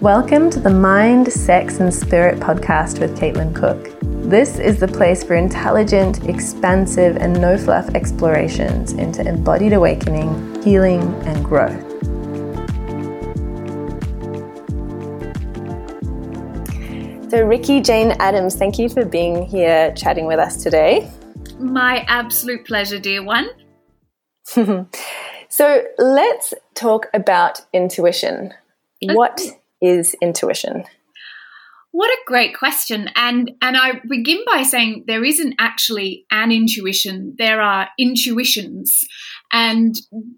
Welcome to the Mind, Sex and Spirit podcast with Caitlin Cook. This is the place for intelligent, expansive, and no fluff explorations into embodied awakening, healing, and growth. So, Ricci-Jane Adams, thank you for being here chatting with us today. My absolute pleasure, dear one. so, let's talk about intuition. Okay. What is intuition? What a great question. And and I begin by saying there isn't actually an intuition. There are intuitions. And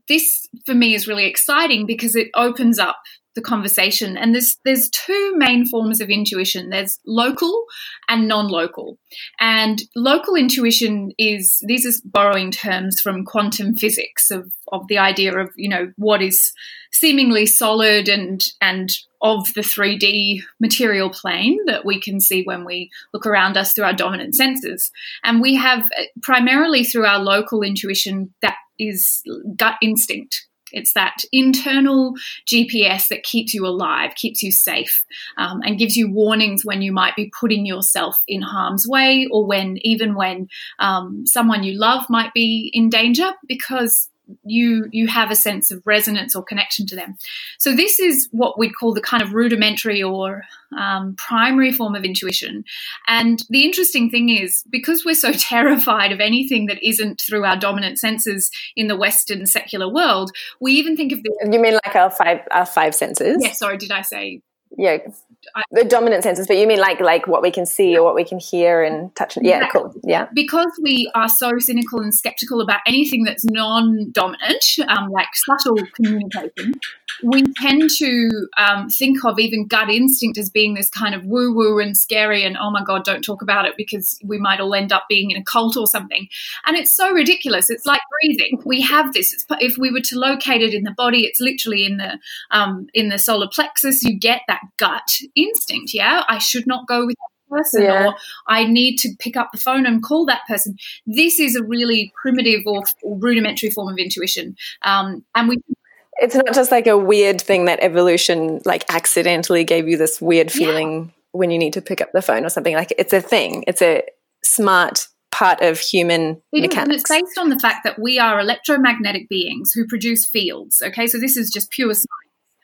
this for me is really exciting because it opens up the conversation and there's there's two main forms of intuition there's local and non-local and local intuition is these are borrowing terms from quantum physics of of the idea of you know what is seemingly solid and and of the 3D material plane that we can see when we look around us through our dominant senses. And we have uh, primarily through our local intuition that is gut instinct. It's that internal GPS that keeps you alive, keeps you safe, um, and gives you warnings when you might be putting yourself in harm's way or when, even when um, someone you love might be in danger, because you you have a sense of resonance or connection to them. So this is what we'd call the kind of rudimentary or um, primary form of intuition. And the interesting thing is because we're so terrified of anything that isn't through our dominant senses in the Western secular world, we even think of this. You mean like our five our five senses? Yeah. Sorry, did I say? Yeah, the dominant senses, but you mean like like what we can see or what we can hear and touch? Yeah, yeah, cool. Yeah, because we are so cynical and skeptical about anything that's non-dominant, um, like subtle communication. We tend to um, think of even gut instinct as being this kind of woo-woo and scary, and oh my god, don't talk about it because we might all end up being in a cult or something. And it's so ridiculous. It's like breathing. We have this. It's, if we were to locate it in the body, it's literally in the um, in the solar plexus. You get that gut instinct. Yeah, I should not go with that person, yeah. or I need to pick up the phone and call that person. This is a really primitive or, or rudimentary form of intuition, um, and we. It's not just like a weird thing that evolution like accidentally gave you this weird feeling yeah. when you need to pick up the phone or something. Like it's a thing. It's a smart part of human it mechanics. Is, it's based on the fact that we are electromagnetic beings who produce fields. Okay, so this is just pure science.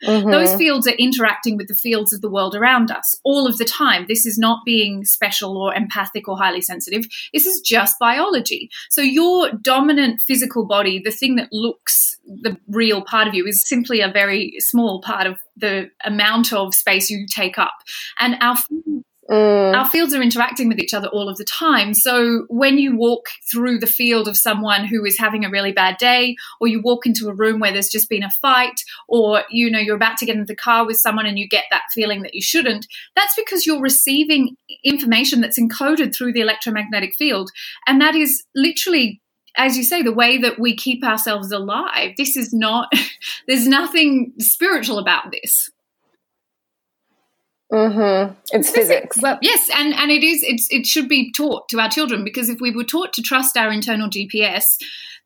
Mm-hmm. Those fields are interacting with the fields of the world around us all of the time. This is not being special or empathic or highly sensitive. This is just biology. So, your dominant physical body, the thing that looks the real part of you, is simply a very small part of the amount of space you take up. And our Mm. Our fields are interacting with each other all of the time. So when you walk through the field of someone who is having a really bad day, or you walk into a room where there's just been a fight, or you know you're about to get into the car with someone and you get that feeling that you shouldn't, that's because you're receiving information that's encoded through the electromagnetic field, and that is literally as you say, the way that we keep ourselves alive. This is not, there's nothing spiritual about this. Mm-hmm. It's, physics. physics. Yes, and and it is. It's it should be taught to our children because if we were taught to trust our internal GPS,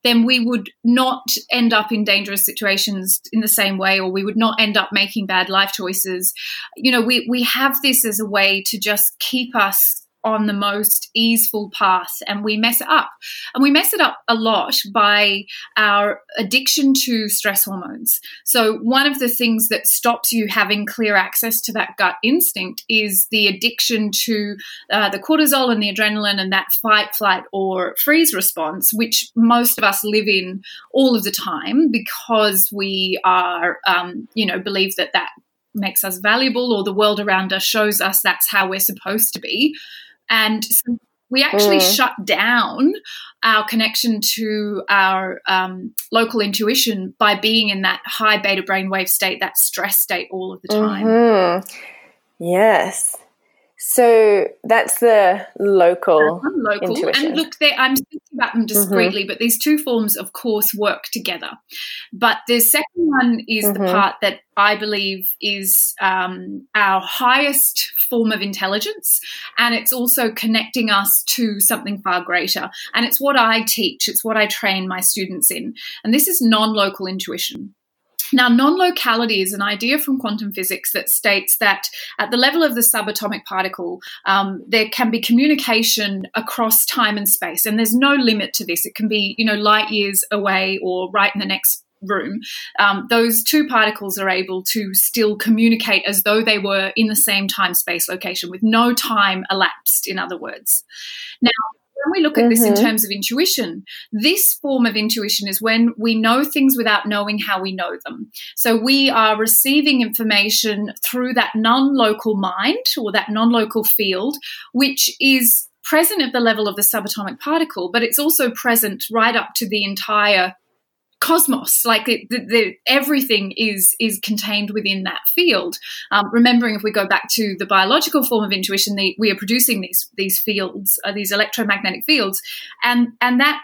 then we would not end up in dangerous situations in the same way, or we would not end up making bad life choices. You know, we we have this as a way to just keep us on the most easeful path and we mess it up. And we mess it up a lot by our addiction to stress hormones. So, one of the things that stops you having clear access to that gut instinct is the addiction to uh, the cortisol and the adrenaline and that fight, flight, or freeze response, which most of us live in all of the time because we are, um, you know, believe that that makes us valuable or the world around us shows us that's how we're supposed to be. And so we actually mm. shut down our connection to our um, local intuition by being in that high beta brainwave state, that stress state all of the time. Mm-hmm. Yes. So that's the local, local. Intuition. And look, I'm speaking about them mm-hmm. discreetly, mm-hmm. but these two forms, of course, work together. But the second one is mm-hmm. the part that I believe is um, our highest form of intelligence, and it's also connecting us to something far greater. And it's what I teach. It's what I train my students in. And this is non-local intuition. Now, non locality is an idea from quantum physics that states that at the level of the subatomic particle, um, there can be communication across time and space, and there's no limit to this. It can be, you know, light years away or right in the next room. Um, those two particles are able to still communicate as though they were in the same time space location with no time elapsed, in other words. Now, when we look at mm-hmm. this in mm-hmm. terms of intuition, this form of intuition is when we know things without knowing how we know them. So we are receiving information through that non local mind or that non local field, which is present at the level of the subatomic particle, but it's also present right up to the entire cosmos like the, the, everything is is contained within that field um, remembering if we go back to the biological form of intuition the, we are producing these these fields uh, these electromagnetic fields and and that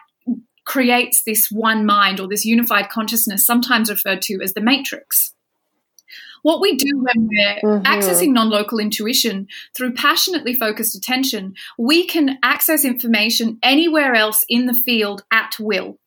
creates this one mind or this unified consciousness sometimes referred to as the matrix what we do when we're mm-hmm. accessing non local intuition through passionately focused attention, we can access information anywhere else in the field at will.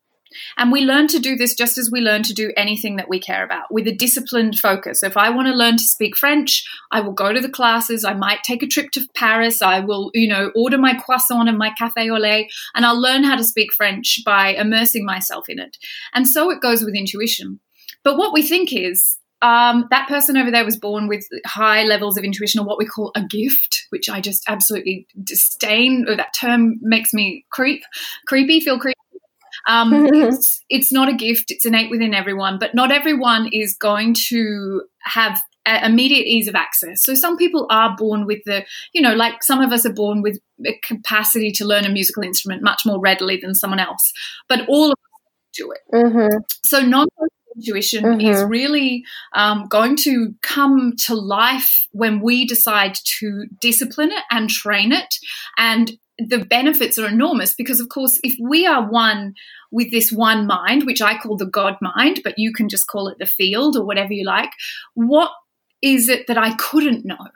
And we learn to do this just as we learn to do anything that we care about with a disciplined focus. If I want to learn to speak French, I will go to the classes. I might take a trip to Paris. I will, you know, order my croissant and my cafe au lait, and I'll learn how to speak French by immersing myself in it. And so it goes with intuition. But what we think is, um, that person over there was born with high levels of intuition or what we call a gift, which I just absolutely disdain. Or that term makes me creep, creepy, feel creepy. Um, it's, it's not a gift, it's innate within everyone, but not everyone is going to have immediate ease of access. So some people are born with the, you know, like some of us are born with a capacity to learn a musical instrument much more readily than someone else, but all of us do it. Mm-hmm. So non intuition mm-hmm. is really um, going to come to life when we decide to discipline it and train it and the benefits are enormous because, of course, if we are one with this one mind, which I call the God mind, but you can just call it the field or whatever you like, what is it that I couldn't know?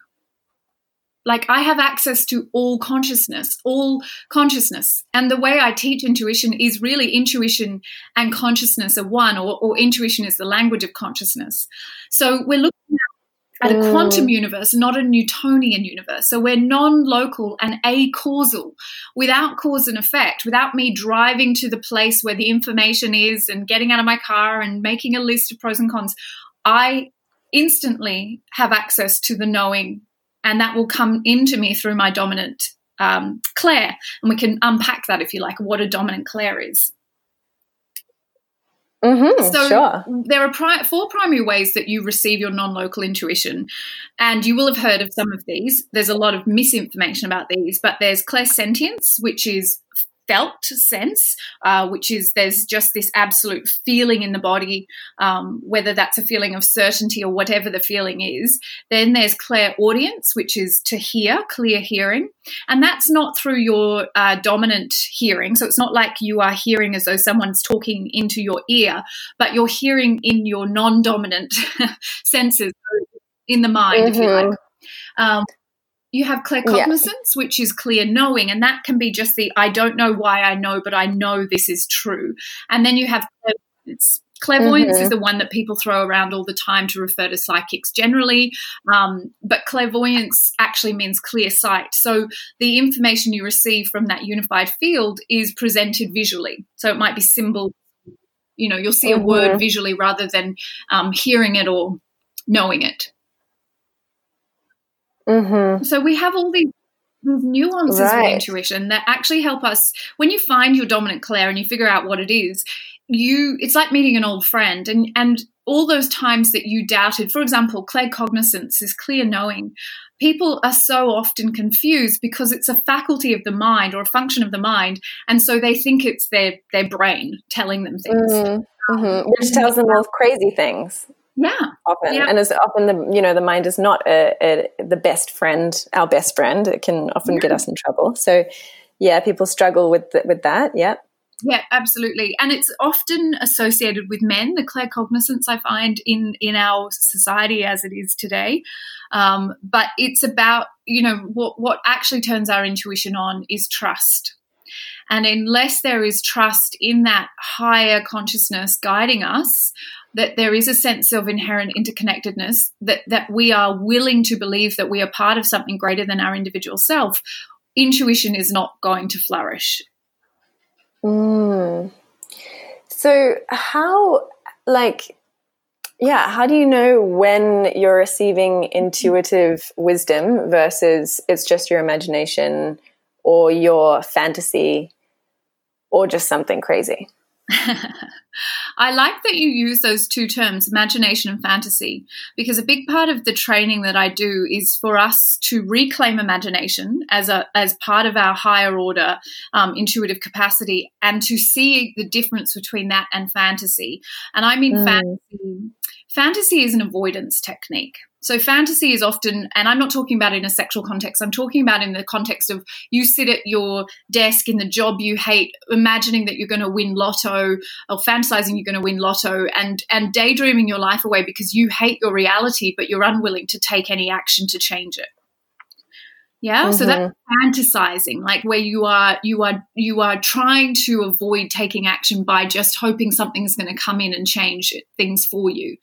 Like I have access to all consciousness, all consciousness. And the way I teach intuition is really intuition and consciousness are one, or, or intuition is the language of consciousness. So we're looking at at a quantum mm. universe, not a Newtonian universe. So we're non local and acausal, without cause and effect, without me driving to the place where the information is and getting out of my car and making a list of pros and cons. I instantly have access to the knowing, and that will come into me through my dominant um, clair. And we can unpack that if you like, what a dominant clair is. Mm-hmm, so sure. there are pri- four primary ways that you receive your non-local intuition, and you will have heard of some of these. There's a lot of misinformation about these, but there's clairsentience, which is felt sense, uh, which is there's just this absolute feeling in the body, um, whether that's a feeling of certainty or whatever the feeling is. Then there's clairaudience, which is to hear, clear hearing. And that's not through your uh, dominant hearing. So it's not like you are hearing as though someone's talking into your ear, but you're hearing in your non dominant senses, in the mind, mm-hmm. if you mm-hmm. like. Um, you have claircognizance, yeah. which is clear knowing, and that can be just the I don't know why I know, but I know this is true. And then you have clairvoyance. Clairvoyance mm-hmm. is the one that people throw around all the time to refer to psychics generally, um, but clairvoyance actually means clear sight. So the information you receive from that unified field is presented visually. So it might be symbol, you know, you'll see mm-hmm. a word mm-hmm. visually rather than um, hearing it or knowing it. Mm-hmm. So we have all these nuances right. with intuition that actually help us when you find your dominant clair and you figure out what it is you it's like meeting an old friend and and all those times that you doubted for example claircognizance is clear knowing people are so often confused because it's a faculty of the mind or a function of the mind and so they think it's their their brain telling them things mm-hmm. mm-hmm. which tells them all crazy things yeah. Often. Yeah. and as often the you know the mind is not a, a, the best friend our best friend. It can often yeah. get us in trouble. So yeah people struggle with with that. Yeah. Yeah absolutely. And it's often associated with men the claircognizance i find in in our society as it is today. Um, but it's about you know what what actually turns our intuition on is trust And unless there is trust in that higher consciousness guiding us, that there is a sense of inherent interconnectedness, that, that we are willing to believe that we are part of something greater than our individual self, intuition is not going to flourish. Mm. So, how, like, yeah, how do you know when you're receiving intuitive wisdom versus it's just your imagination or your fantasy or just something crazy? I like that you use those two terms, imagination and fantasy, because a big part of the training that I do is for us to reclaim imagination as a as part of our higher order um, intuitive capacity, and to see the difference between that and fantasy. And I mean mm. fantasy fantasy is an avoidance technique. So fantasy is often, and I'm not talking about in a sexual context, I'm talking about in the context of you sit at your desk in the job you hate, imagining that you're going to win lotto or fantasizing you're going to win lotto and, and daydreaming your life away because you hate your reality, but you're unwilling to take any action to change it. Yeah. Mm-hmm. So that's fantasizing, like where you are you are you are trying to avoid taking action by just hoping something's going to come in and change things for you.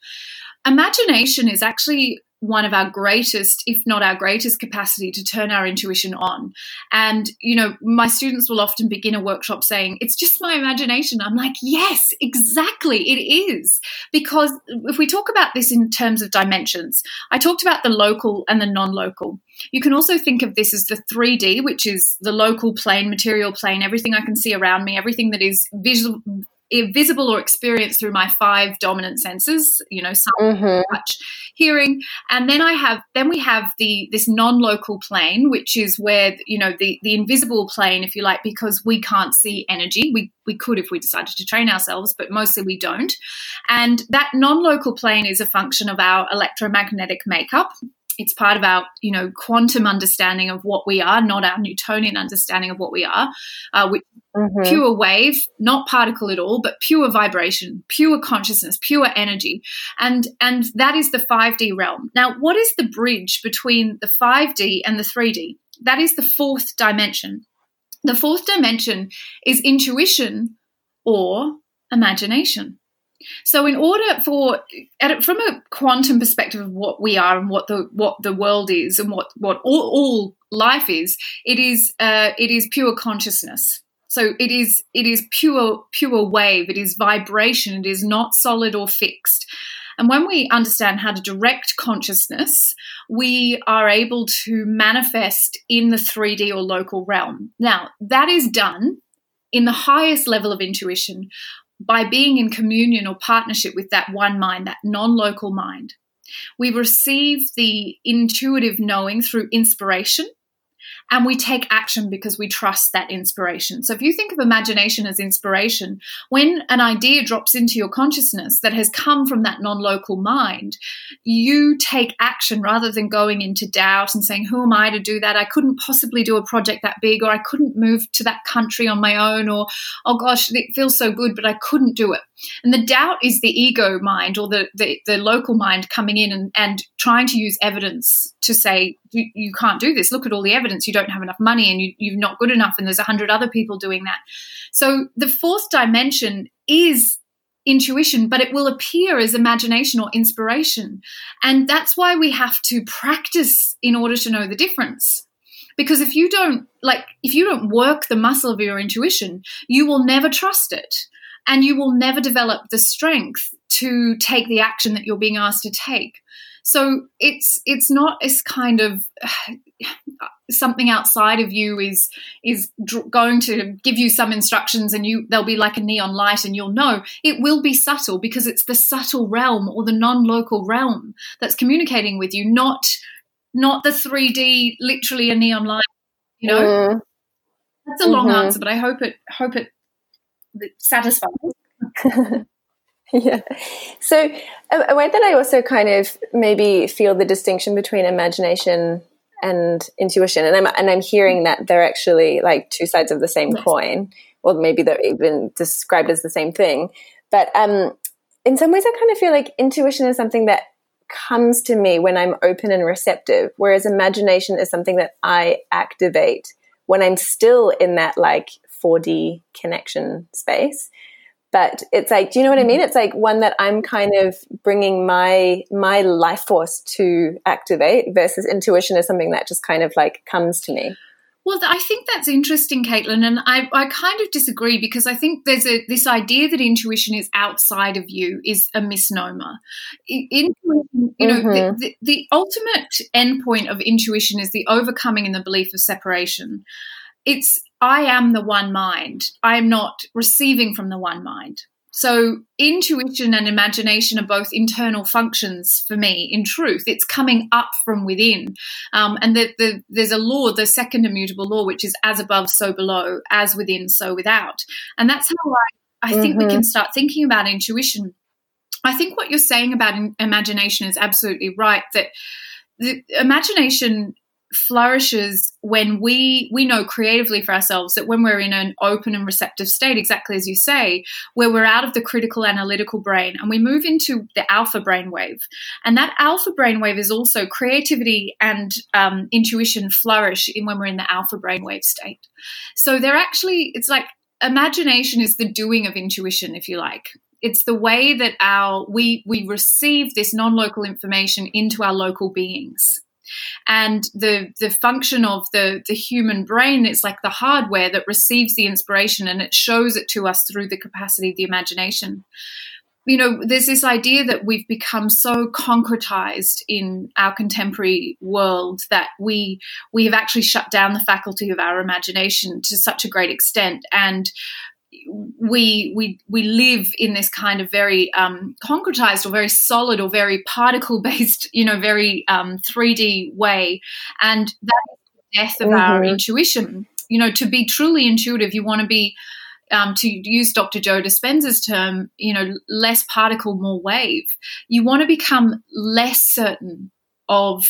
Imagination is actually one of our greatest, if not our greatest capacity to turn our intuition on. And, you know, my students will often begin a workshop saying, it's just my imagination. I'm like, yes, exactly, it is. Because if we talk about this in terms of dimensions, I talked about the local and the non local. You can also think of this as the 3D, which is the local plane, material plane, everything I can see around me, everything that is visual, visible or experienced through my five dominant senses you know sight mm-hmm. touch hearing. And then i have then we have the this non-local plane which is where you know the the invisible plane if you like because we can't see energy. We we could if we decided to train ourselves but mostly we don't. And that non-local plane is a function of our electromagnetic makeup it's part of our you know quantum understanding of what we are not our newtonian understanding of what we are uh, which mm-hmm. pure wave not particle at all but pure vibration pure consciousness pure energy. And and that is the 5d realm. Now what is the bridge between the 5d and the 3d that is the fourth dimension. The fourth dimension is intuition or imagination so, in order for, from a quantum perspective of what we are and what the what the world is and what what all, all life is, it is uh, it is pure consciousness. So it is it is pure pure wave. It is vibration. It is not solid or fixed. And when we understand how to direct consciousness, we are able to manifest in the 3D or local realm. Now, that is done in the highest level of intuition by being in communion or partnership with that one mind, that non local mind. We receive the intuitive knowing through inspiration and we take action because we trust that inspiration. So if you think of imagination as inspiration, when an idea drops into your consciousness that has come from that non-local mind, you take action rather than going into doubt and saying, who am I to do that? I couldn't possibly do a project that big or I couldn't move to that country on my own or oh gosh, it feels so good but I couldn't do it. And the doubt is the ego mind or the, the, the local mind coming in and, and trying to use evidence to say, you, you, can't do this. Look at all the evidence. You don't have enough money and you, you're not good enough. And there's a hundred other people doing that. So the fourth dimension is intuition, but it will appear as imagination or inspiration. And that's why we have to practice in order to know the difference. Because if you don't, like, if you don't work the muscle of your intuition, you will never trust it and you will never develop the strength to take the action that you're being asked to take so it's it's not as kind of something outside of you is is going to give you some instructions and you there'll be like a neon light and you'll know it will be subtle because it's the subtle realm or the non-local realm that's communicating with you not not the 3d literally a neon light you know mm. that's a long mm-hmm. answer but i hope it hope it satisfies. yeah. So, a, way that I also kind of maybe feel the distinction between imagination and intuition, and I'm and I'm hearing that they're actually like two sides of the same coin, or maybe they're even described as the same thing. But um, in some ways, I kind of feel like intuition is something that comes to me when I'm open and receptive, whereas imagination is something that I activate when I'm still in that like 4D connection space. But it's like, do you know what I mean? It's like one that I'm kind of bringing my my life force to activate versus intuition is something that just kind of like comes to me. Well, I think that's interesting, Caitlin, and I, I kind of disagree because I think there's a this idea that intuition is outside of you is a misnomer. Intuition, you know, mm-hmm. the, the, the ultimate endpoint of intuition is the overcoming and the belief of separation. It's I am the one mind. I am not receiving from the one mind. So, intuition and imagination are both internal functions for me, in truth. It's coming up from within. Um, and the, the, there's a law, the second immutable law, which is as above, so below, as within, so without. And that's how I, I mm-hmm. think we can mm-hmm. start thinking about intuition. I think what you're saying about imagination is absolutely right, that the imagination flourishes when we we know creatively for ourselves that when we're in an open and receptive state exactly as you say where we're out of the critical analytical brain and we move into the alpha brainwave and that alpha brainwave is also creativity and um, intuition flourish in when we're in the alpha brainwave state. So they're actually it's like imagination is the doing of intuition if you like. It's the way that our we we receive this non-local information into our local beings and the the function of the the human brain is like the hardware that receives the inspiration and it shows it to us through the capacity of the imagination. You know there's this idea that we've become so concretized in our contemporary world that we we have actually shut down the faculty of our imagination to such a great extent. And we we we live in this kind of very um, concretized or very solid or very particle based, you know, very um, 3D way, and that is the death of mm-hmm. our intuition. You know, to be truly intuitive, you want to be. Um, to use Dr. Joe Dispenza's term, you know, less particle, more wave. You want to become less certain of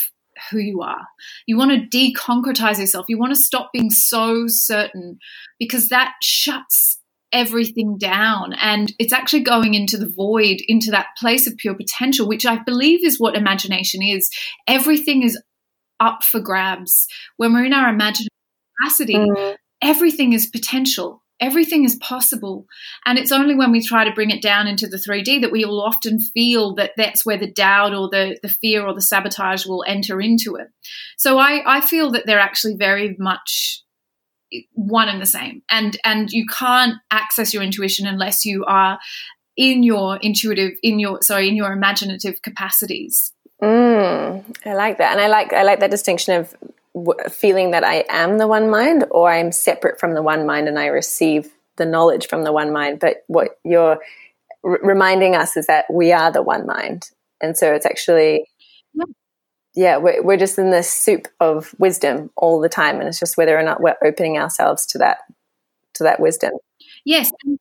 who you are. You want to deconcretize yourself. You want to stop being so certain because that shuts everything down. And it's actually going into the void into that place of pure potential which i believe is what imagination is. Everything is up for grabs. When we're in our imaginative capacity mm. everything is potential. Everything is possible. And it's only when we try to bring it down into the 3d that we will often feel that that's where the doubt or the, the fear or the sabotage will enter into it. So I, I feel that they're actually very much one and the same. And and you can't access your intuition unless you are in your intuitive in your sorry in your imaginative capacities. Mm, i like that. And i like i like that distinction of w- feeling that i am the one mind or i'm separate from the one mind and i receive the knowledge from the one mind. But what you're r- reminding us is that we are the one mind. And so it's actually yeah, we're, we're just in this soup of wisdom all the time, and it's just whether or not we're opening ourselves to that to that wisdom. Yes, and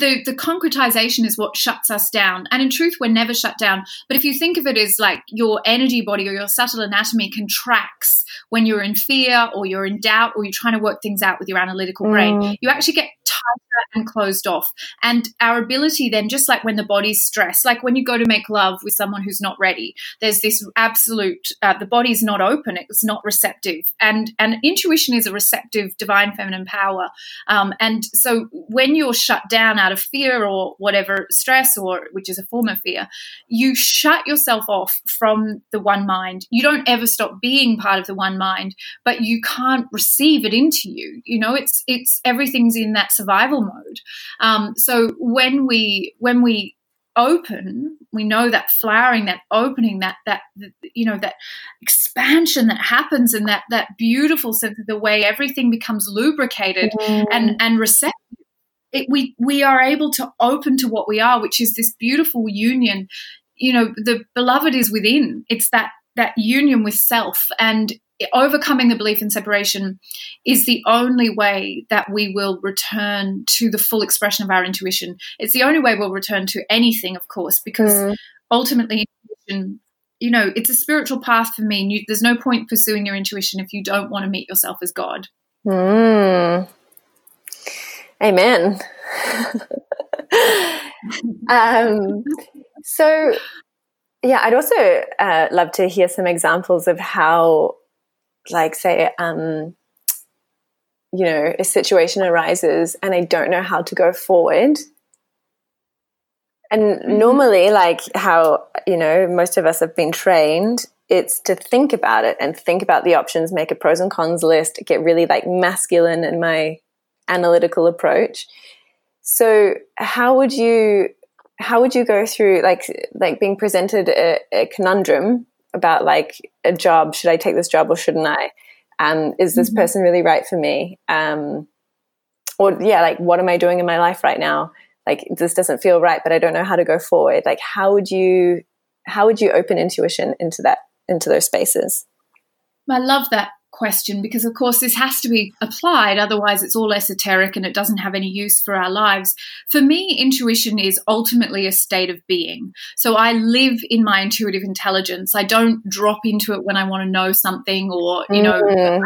the the concretization is what shuts us down. And in truth, we're never shut down. But if you think of it as like your energy body or your subtle anatomy contracts when you're in fear or you're in doubt or you're trying to work things out with your analytical brain, mm. you actually get tighter and closed off. And our ability then, just like when the body's stressed, like when you go to make love with someone who's not ready, there's this absolute, uh, the body's not open, it's not receptive. And, and intuition is a receptive divine feminine power. Um, and so when you're shut down out of fear or whatever stress, or which is a form of fear, you shut yourself off from the one mind. You don't ever stop being part of the one mind, but you can't receive it into you. You know, it's, it's everything's in that survival mode. Um, so when we when we open we know that flowering that opening that that you know that expansion that happens and that that beautiful sense of the way everything becomes lubricated mm. and and receptive it, we we are able to open to what we are which is this beautiful union you know the beloved is within it's that that union with self and overcoming the belief in separation is the only way that we will return to the full expression of our intuition. It's the only way we'll return to anything, of course, because mm. ultimately, intuition, you know, it's a spiritual path for me. You, there's no point pursuing your intuition if you don't want to meet yourself as God. Mm. Amen. um, so, yeah, I'd also uh, love to hear some examples of how like say um you know, a situation arises and I don't know how to go forward. And mm-hmm. normally, like how, you know, most of us have been trained, it's to think about it and think about the options, make a pros and cons list, get really like masculine in my analytical approach. So, how would you how would you go through like like being presented a, a conundrum about like a job? Should I take this job or shouldn't I? Um, is this mm-hmm. person really right for me? Um, or yeah, like what am I doing in my life right now? Like this doesn't feel right, but I don't know how to go forward. Like how would you how would you open intuition into that into those spaces? I love that question because, of course, this has to be applied. Otherwise, it's all esoteric and it doesn't have any use for our lives. For me, intuition is ultimately a state of being. So I live in my intuitive intelligence. I don't drop into it when I want to know something or, you know, mm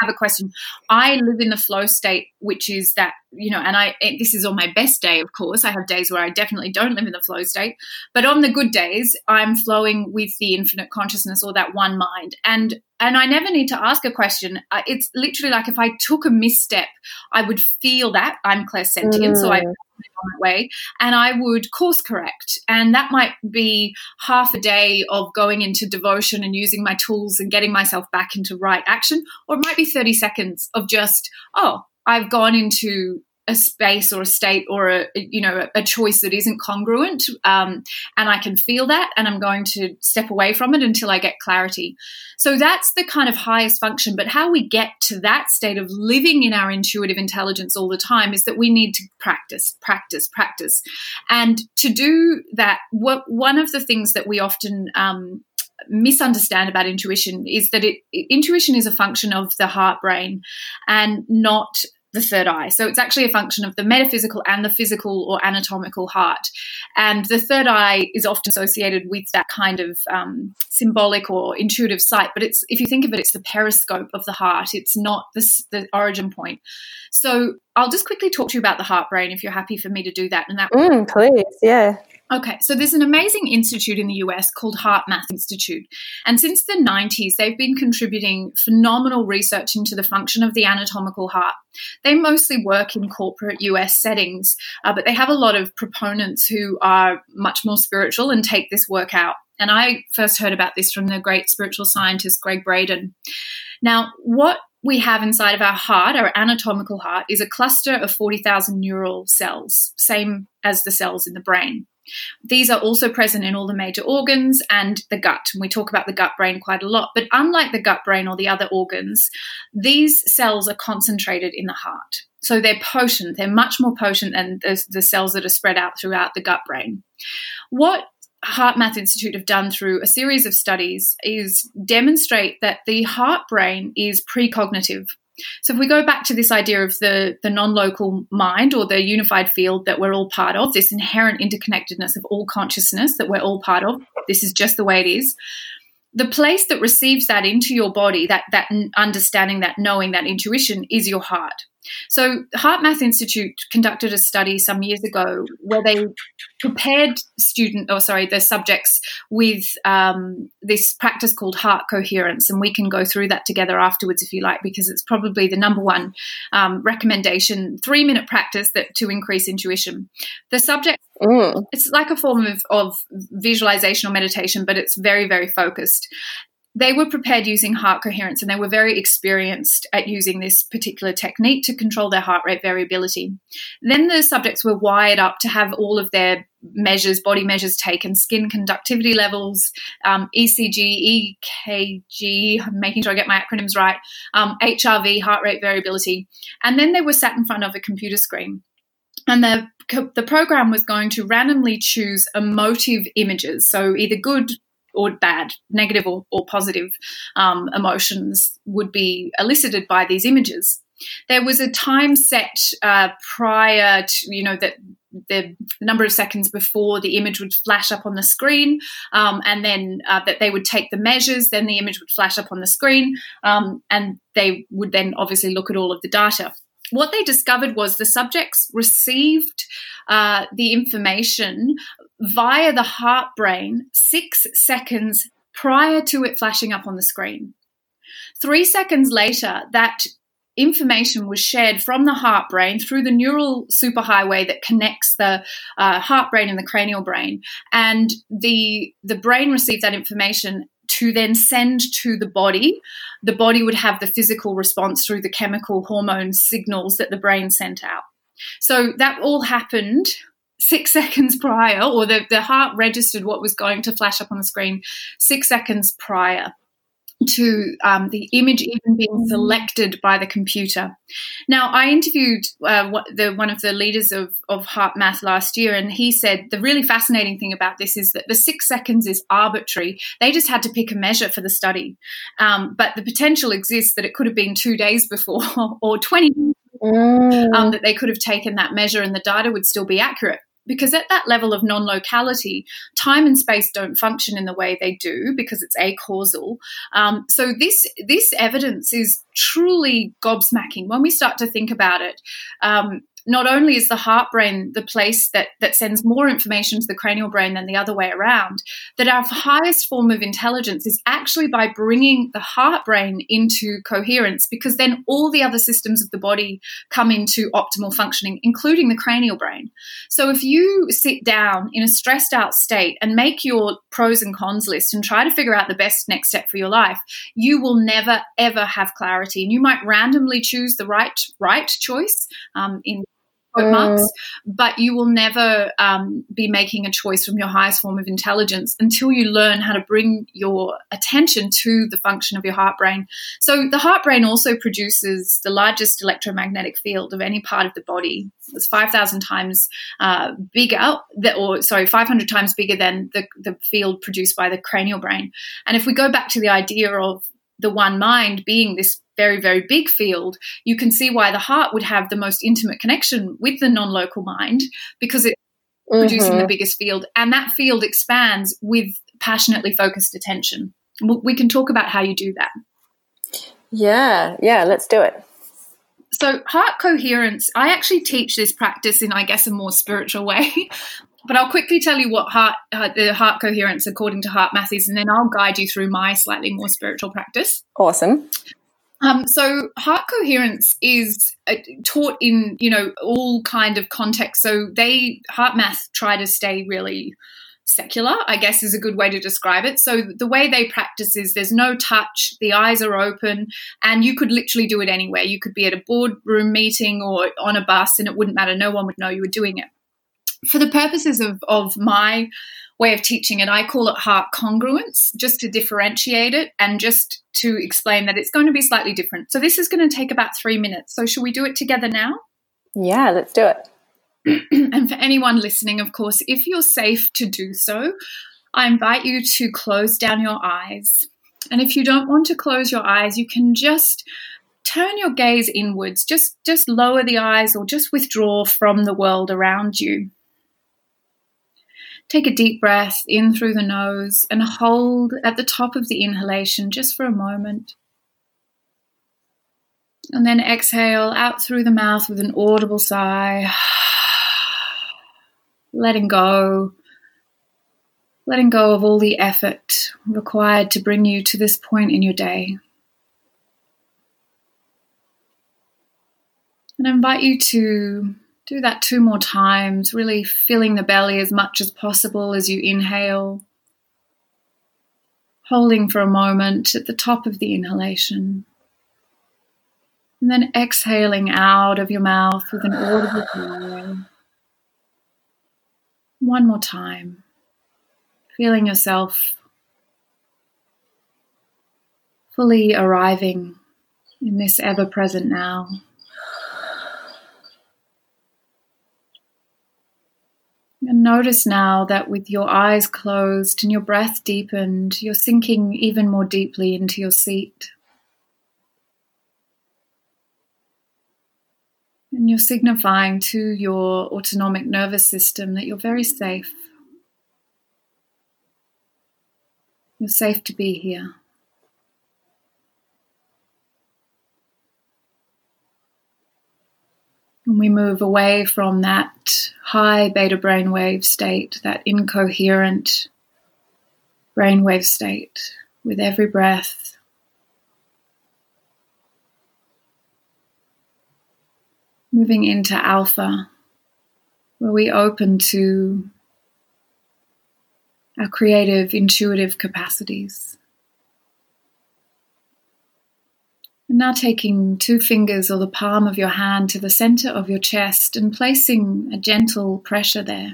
have a question. I live in the flow state, which is that, you know, and I, this is on my best day, of course. I have days where I definitely don't live in the flow state. But on the good days, I'm flowing with the infinite consciousness or that one mind. And and I never need to ask a question. It's literally like if I took a misstep, I would feel that I'm clairsentient, mm. so I mm that way and I would course correct. And that might be half a day of going into devotion and using my tools and getting myself back into right action. Or it might be 30 seconds of just, oh, I've gone into a space or a state or a you know a choice that isn't congruent um, and i can feel that and i'm going to step away from it until i get clarity. So that's the kind of highest function but how we get to that state of living in our intuitive intelligence all the time is that we need to practice practice practice. And to do that what one of the things that we often um, misunderstand about intuition is that it, intuition is a function of the heart brain and not the third eye. So it's actually a function of the metaphysical and the physical or anatomical heart. And the third eye is often associated with that kind of um, symbolic or intuitive sight. But it's if you think of it, it's the periscope of the heart. It's not the, the origin point. So I'll just quickly talk to you about the heart brain if you're happy for me to do that. And that mm, please, yeah. Okay, so there's an amazing institute in the US called HeartMath Institute. And since the 90s, they've been contributing phenomenal research into the function of the anatomical heart. They mostly work in corporate US settings, uh, but they have a lot of proponents who are much more spiritual and take this work out. And I first heard about this from the great spiritual scientist Gregg Braden. Now, what we have inside of our heart, our anatomical heart, is a cluster of 40,000 neural cells, same as the cells in the brain. These are also present in all the major organs and the gut. And we talk about the gut brain quite a lot. But unlike the gut brain or the other organs, these cells are concentrated in the heart. So they're potent. They're much more potent than the, the cells that are spread out throughout the gut brain. What HeartMath Institute have done through a series of studies is demonstrate that the heart brain is precognitive. So if we go back to this idea of the, the non-local mind or the unified field that we're all part of, this inherent interconnectedness of all consciousness that we're all part of, this is just the way it is. The place that receives that into your body, that that understanding, that knowing, that intuition is your heart. So, HeartMath Institute conducted a study some years ago where they prepared student, or sorry, the subjects with um, this practice called heart coherence, and we can go through that together afterwards if you like, because it's probably the number one um, recommendation: three minute practice that to increase intuition. The subject Mm. It's like a form of, of visualization or meditation, but it's very, very focused they were prepared using heart coherence and they were very experienced at using this particular technique to control their heart rate variability. Then the subjects were wired up to have all of their measures, body measures taken, skin conductivity levels, um, ECG, EKG, I'm making sure I get my acronyms right, um, HRV, heart rate variability. And then they were sat in front of a computer screen. And the, the program was going to randomly choose emotive images, so either good, or bad, negative or, or positive um, emotions would be elicited by these images. There was a time set uh, prior to, you know, that the number of seconds before the image would flash up on the screen, um, and then uh, that they would take the measures, then the image would flash up on the screen, um, and they would then obviously look at all of the data. What they discovered was the subjects received uh, the information via the heart brain six seconds prior to it flashing up on the screen. Three seconds later, that information was shared from the heart brain through the neural superhighway that connects the uh, heart brain and the cranial brain. And the, the brain received that information to then send to the body. The body would have the physical response through the chemical hormone signals that the brain sent out. So that all happened six seconds prior, or the, the heart registered what was going to flash up on the screen six seconds prior to um, the image even being mm-hmm. selected by the computer. Now, I interviewed uh, the, one of the leaders of, of HeartMath last year, and he said the really fascinating thing about this is that the six seconds is arbitrary. They just had to pick a measure for the study. Um, but the potential exists that it could have been two days before or 20 mm. um, that they could have taken that measure and the data would still be accurate because at that level of non-locality time and space don't function in the way they do because it's acausal. Um, so this this evidence is truly gobsmacking. When we start to think about it um, not only is the heart brain the place that, that sends more information to the cranial brain than the other way around, that our highest form of intelligence is actually by bringing the heart brain into coherence, because then all the other systems of the body come into optimal functioning, including the cranial brain. So if you sit down in a stressed out state and make your pros and cons list and try to figure out the best next step for your life, you will never ever have clarity. And you might randomly choose the right right choice um, in marks, but you will never um, be making a choice from your highest form of intelligence until you learn how to bring your attention to the function of your heart brain. So the heart brain also produces the largest electromagnetic field of any part of the body. It's 5,000 times uh, bigger, or sorry, 500 times bigger than the, the field produced by the cranial brain. And if we go back to the idea of the one mind being this very, very big field, you can see why the heart would have the most intimate connection with the non local mind because it's mm-hmm. producing the mm-hmm. biggest field. And that field expands with passionately focused attention. We can talk about how you do that. Yeah, yeah, let's do it. So, heart coherence, I actually teach this practice in, I guess, a more spiritual way. but I'll quickly tell you what heart uh, the heart coherence according to HeartMath is, and then I'll guide you through my slightly more spiritual practice. Awesome. Um, so heart coherence is uh, taught in you know all kind of contexts. So they HeartMath try to stay really secular, I guess is a good way to describe it. So the way they practice is there's no touch, the eyes are open, and you could literally do it anywhere. You could be at a boardroom meeting or on a bus, and it wouldn't matter. No one would know you were doing it. For the purposes of of my way of teaching it. I call it heart congruence, just to differentiate it and just to explain that it's going to be slightly different. So this is going to take about three minutes. So should we do it together now? Yeah, let's do it. and for anyone listening, of course, if you're safe to do so, I invite you to close down your eyes. And if you don't want to close your eyes, you can just turn your gaze inwards. Just just lower the eyes or just withdraw from the world around you. Take a deep breath in through the nose and hold at the top of the inhalation just for a moment. And then exhale out through the mouth with an audible sigh. Letting go. Letting go of all the effort required to bring you to this point in your day. And I invite you to do that two more times, really filling the belly as much as possible as you inhale. Holding for a moment at the top of the inhalation. And then exhaling out of your mouth with an audible. One more time. Feeling yourself fully arriving in this ever present now. And notice now that with your eyes closed and your breath deepened, you're sinking even more deeply into your seat. And you're signifying to your autonomic nervous system that you're very safe. You're safe to be here. And we move away from that high beta brainwave state, that incoherent brainwave state with every breath. Moving into alpha, where we open to our creative, intuitive capacities. And now taking two fingers or the palm of your hand to the center of your chest and placing a gentle pressure there.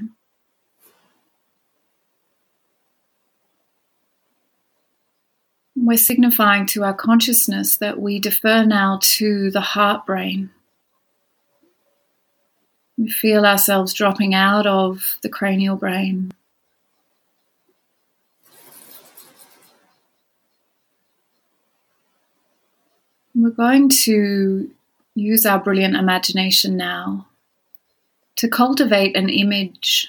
We're signifying to our consciousness that we defer now to the heart brain. We feel ourselves dropping out of the cranial brain. We're going to use our brilliant imagination now to cultivate an image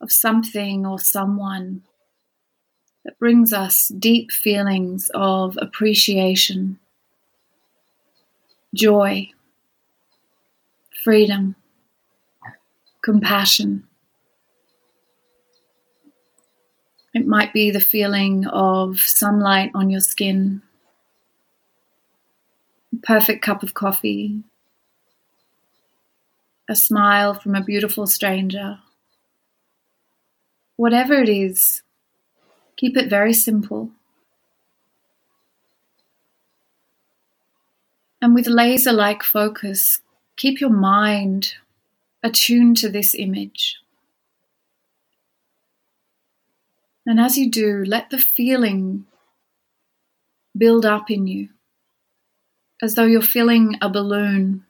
of something or someone that brings us deep feelings of appreciation, joy, freedom, compassion. It might be the feeling of sunlight on your skin, perfect cup of coffee, a smile from a beautiful stranger. Whatever it is, Keep it very simple. And with laser like focus, keep your mind attuned to this image. And as you do, let the feeling build up in you as though you're filling a balloon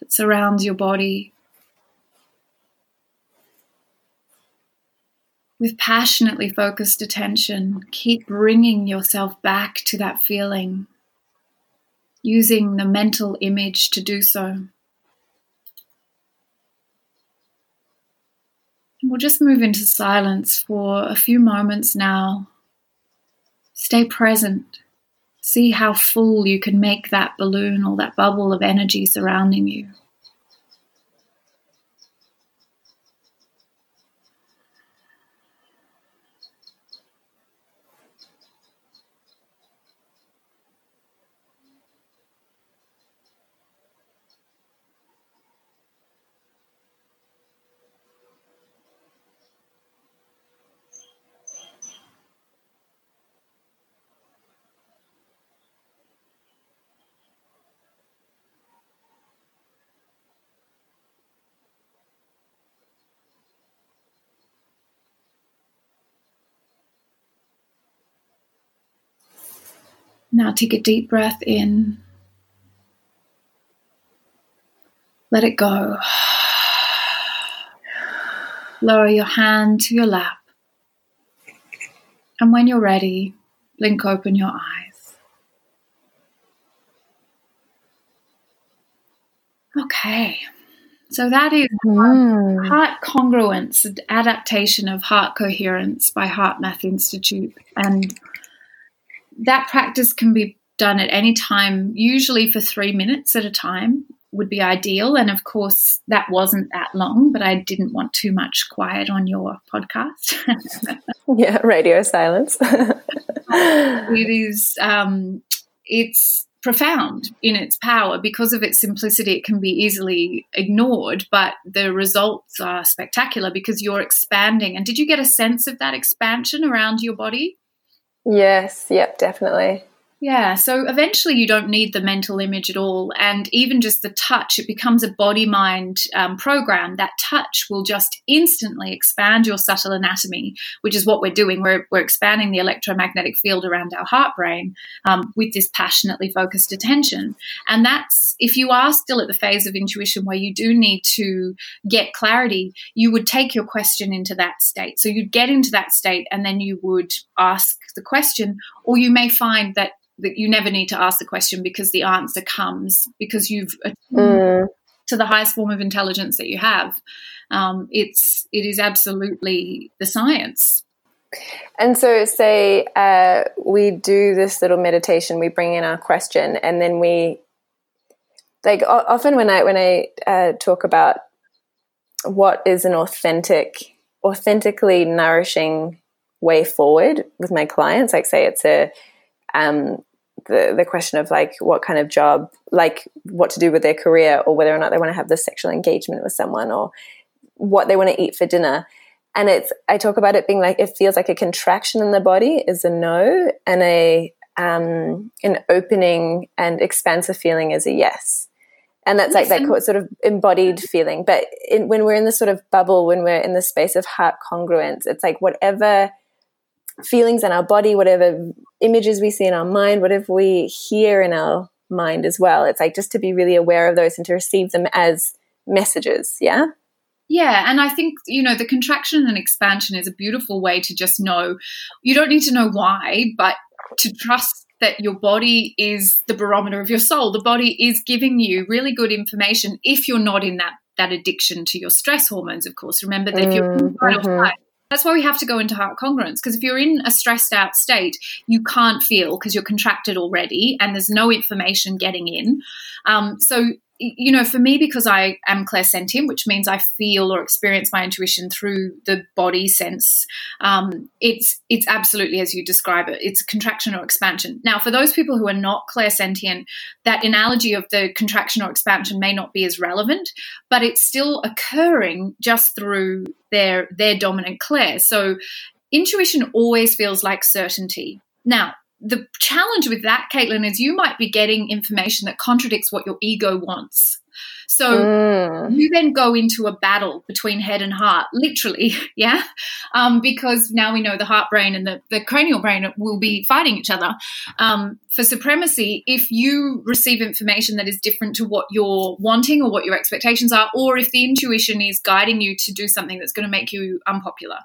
that surrounds your body with passionately focused attention, keep bringing yourself back to that feeling, using the mental image to do so. We'll just move into silence for a few moments now. Stay present. See how full you can make that balloon or that bubble of energy surrounding you. Now take a deep breath in. Let it go. Lower your hand to your lap. And when you're ready, blink open your eyes. Okay. So that is mm. heart congruence, adaptation of heart coherence by HeartMath Institute. And that practice can be done at any time, usually for three minutes at a time would be ideal. And of course, that wasn't that long, but I didn't want too much quiet on your podcast. yeah, radio silence. it is, um, it's profound in its power because of its simplicity. It can be easily ignored, but the results are spectacular because you're expanding. And did you get a sense of that expansion around your body? Yes, yep, definitely. Yeah, so eventually you don't need the mental image at all. And even just the touch, it becomes a body mind um, program. That touch will just instantly expand your subtle anatomy, which is what we're doing. We're, we're expanding the electromagnetic field around our heart brain um, with this passionately focused attention. And that's, if you are still at the phase of intuition where you do need to get clarity, you would take your question into that state. So you'd get into that state and then you would ask the question, or you may find that that you never need to ask the question because the answer comes because you've mm. to the highest form of intelligence that you have. Um, it's it is absolutely the science. And so, say uh, we do this little meditation, we bring in our question, and then we like often when I when I uh, talk about what is an authentic, authentically nourishing way forward with my clients, like say it's a um, the, the question of like what kind of job, like what to do with their career, or whether or not they want to have this sexual engagement with someone, or what they want to eat for dinner. And it's I talk about it being like it feels like a contraction in the body is a no, and a um, an opening and expansive feeling is a yes. And that's like that sort of embodied feeling. But in, when we're in this sort of bubble, when we're in the space of heart congruence, it's like whatever feelings in our body, whatever images we see in our mind, whatever we hear in our mind as well. It's like just to be really aware of those and to receive them as messages. Yeah. Yeah, and I think, you know, the contraction and expansion is a beautiful way to just know you don't need to know why, but to trust that your body is the barometer of your soul. The body is giving you really good information if you're not in that that addiction to your stress hormones, of course. Remember that if you're in mm-hmm. fight or flight, that's why we have to go into heart congruence because if you're in a stressed out state, you can't feel because you're contracted already and there's no information getting in. Um, so you know, for me, because I am clairsentient, which means I feel or experience my intuition through the body sense, um, it's it's absolutely as you describe it. It's contraction or expansion. Now, for those people who are not clairsentient, that analogy of the contraction or expansion may not be as relevant, but it's still occurring just through their their dominant clair. So, intuition always feels like certainty. Now, the challenge with that, Caitlin, is you might be getting information that contradicts what your ego wants. So mm. you then go into a battle between head and heart, literally, yeah, um, because now we know the heart brain and the, the cranial brain will be fighting each other um, for supremacy if you receive information that is different to what you're wanting or what your expectations are, or if the intuition is guiding you to do something that's going to make you unpopular.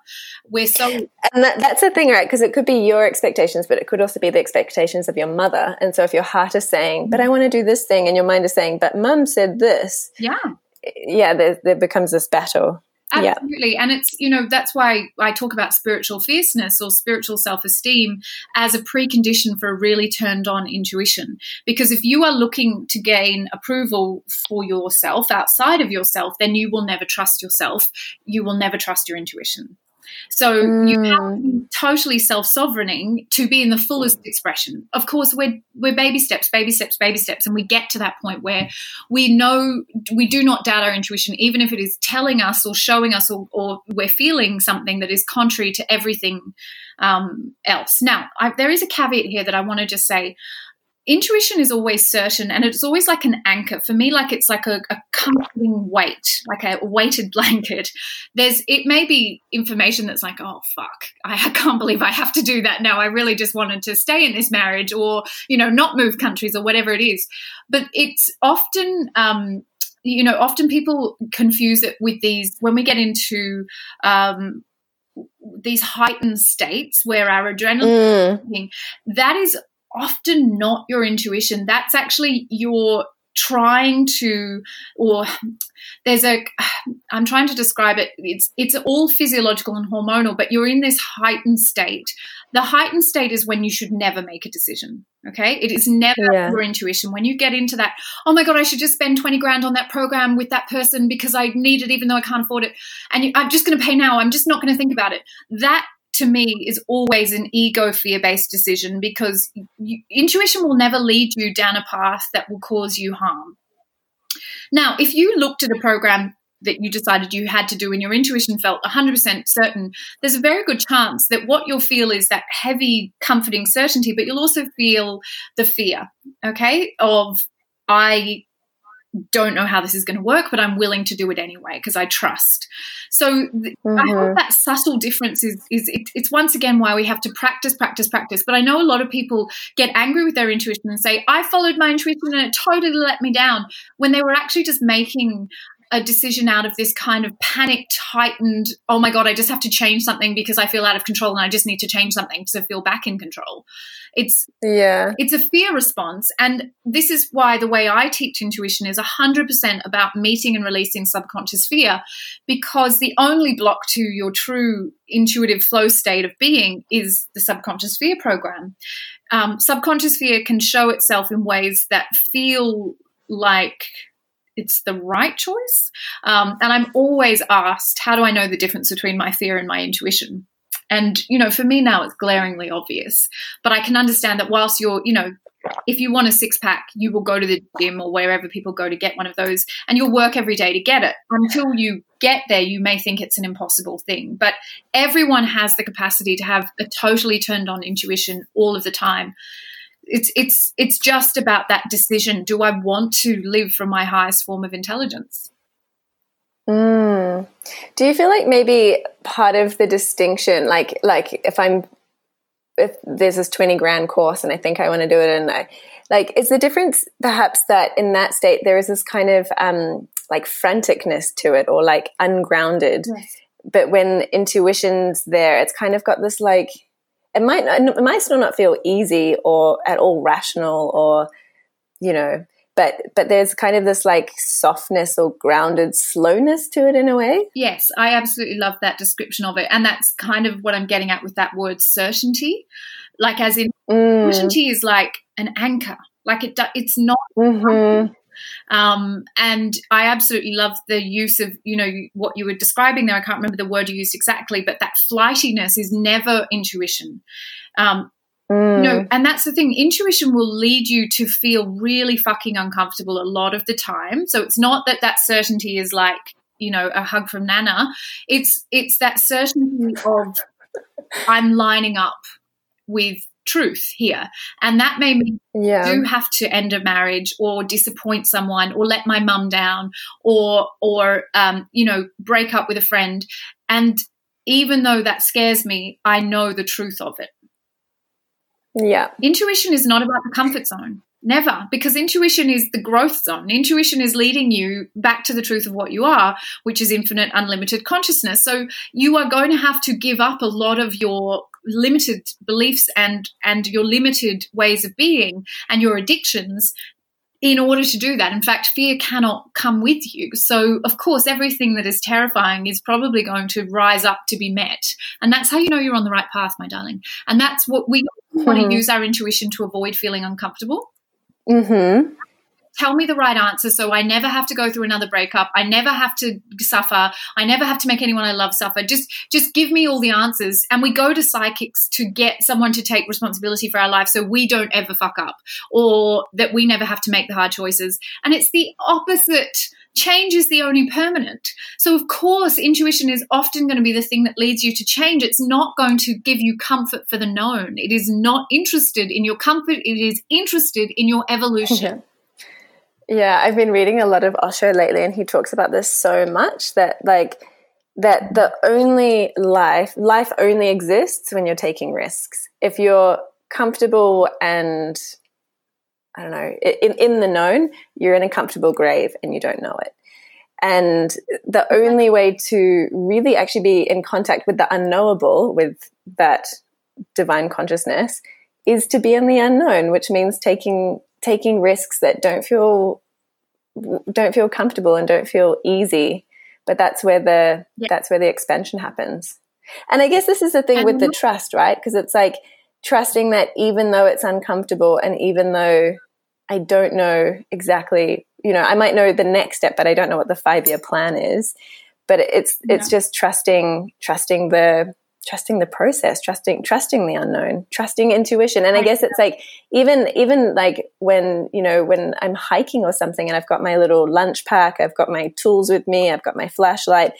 We're so. And that, that's the thing, right? Because it could be your expectations, but it could also be the expectations of your mother. And so if your heart is saying, but I want to do this thing, and your mind is saying, but mum said this this yeah yeah there, there becomes this battle Absolutely. Yeah. And it's, you know, that's why I talk about spiritual fierceness or spiritual self esteem as a precondition for a really turned on intuition. Because if you are looking to gain approval for yourself outside of yourself, then you will never trust yourself. You will never trust your intuition. So mm. you have to be totally self-sovereigning to be in the fullest expression. Of course, we're we're baby steps, baby steps, baby steps, and we get to that point where we know we do not doubt our intuition, even if it is telling us or showing us or, or we're feeling something that is contrary to everything um, else. Now, I, there is a caveat here that I want to just say intuition is always certain and it's always like an anchor. For me like it's like a, a, comforting weight like a weighted blanket. There's it may be information that's like oh fuck. I, I can't believe i have to do that now. I really just wanted to stay in this marriage or you know not move countries or whatever it is. But it's often um you know often people confuse it with these when we get into um these heightened states where our adrenaline mm. that is often not your intuition. That's actually your trying to or there's a i'm trying to describe it. It's it's all physiological and hormonal but you're in this heightened state. The heightened state is when you should never make a decision okay? It is never yeah. your intuition. When you get into that oh my god i should just spend 20 grand on that program with that person because i need it even though i can't afford it. And you, i'm just going to pay now. I'm just not going to think about it. That to me is always an ego fear based decision because you, intuition will never lead you down a path that will cause you harm. Now, if you looked at a program that you decided you had to do and your intuition felt 100% certain, there's a very good chance that what you'll feel is that heavy, comforting certainty, but you'll also feel the fear, okay, of I don't know how this is going to work, but I'm willing to do it anyway because I trust. So mm-hmm. I hope that subtle difference is is it, it's once again why we have to practice, practice, practice. But I know a lot of people get angry with their intuition and say, "I followed my intuition and it totally let me down," when they were actually just making a decision out of this kind of panic tightened, oh my God, I just have to change something because I feel out of control and I just need to change something to feel back in control. It's yeah. It's a fear response. And this is why the way I teach intuition is 100% about meeting and releasing subconscious fear because the only block to your true intuitive flow state of being is the subconscious fear program. Um, subconscious fear can show itself in ways that feel like it's the right choice. Um, and I'm always asked, how do I know the difference between my fear and my intuition? And, you know, for me now, it's glaringly obvious. But I can understand that whilst you're, you know, if you want a six pack, you will go to the gym or wherever people go to get one of those, and you'll work every day to get it. Until you get there, you may think it's an impossible thing, but everyone has the capacity to have a totally turned on intuition all of the time. It's it's it's just about that decision. Do I want to live from my highest form of intelligence? Mm. Do you feel like maybe part of the distinction, like like if I'm if there's this 20 grand course and I think I want to do it and I like is the difference perhaps that in that state there is this kind of um like franticness to it or like ungrounded yes. but when intuition's there it's kind of got this like it might it might still not feel easy or at all rational or you know but but there's kind of this like softness or grounded slowness to it in a way yes i absolutely love that description of it and that's kind of what i'm getting at with that word certainty like as in mm. certainty is like an anchor like it it's not mm-hmm. Um, and I absolutely love the use of, you know, what you were describing there. I can't remember the word you used exactly, but that flightiness is never intuition. Um, Mm. No, and that's the thing. Intuition will lead you to feel really fucking uncomfortable a lot of the time. So it's not that that certainty is like you know a hug from Nana. It's it's that certainty of I'm lining up with truth here, and that may mean yeah. do have to end a marriage or disappoint someone or let my mum down or or um, you know break up with a friend, and even though that scares me, I know the truth of it. Yeah. Intuition is not about the comfort zone. Never, because intuition is the growth zone. Intuition is leading you back to the truth of what you are, which is infinite, unlimited consciousness. So you are going to have to give up a lot of your limited beliefs and and your limited ways of being and your addictions in order to do that. In fact, fear cannot come with you. So, of course, everything that is terrifying is probably going to rise up to be met. And that's how you know you're on the right path, my darling. And that's what we mm-hmm. want to use our intuition to avoid feeling uncomfortable. Mm-hmm tell me the right answer so I never have to go through another breakup. I never have to suffer. I never have to make anyone I love suffer. Just just give me all the answers. And we go to psychics to get someone to take responsibility for our life so we don't ever fuck up or that we never have to make the hard choices. And it's the opposite. Change is the only permanent. So, of course, intuition is often going to be the thing that leads you to change. It's not going to give you comfort for the known. It is not interested in your comfort, it is interested in your evolution. Yeah, I've been reading a lot of Osho lately, and he talks about this so much that, like, that the only life, life only exists when you're taking risks. If you're comfortable and, I don't know, in, in the known, you're in a comfortable grave and you don't know it. And the only way to really actually be in contact with the unknowable, with that divine consciousness, is to be in the unknown, which means taking taking risks that don't feel don't feel comfortable and don't feel easy but that's where the yeah. that's where the expansion happens and i guess this is the thing and with the trust right because it's like trusting that even though it's uncomfortable and even though i don't know exactly you know i might know the next step but i don't know what the five year plan is but it's it's yeah. just trusting trusting the trusting the process trusting trusting the unknown trusting intuition. And i guess it's like even even like when you know when i'm hiking or something and i've got my little lunch pack i've got my tools with me i've got my flashlight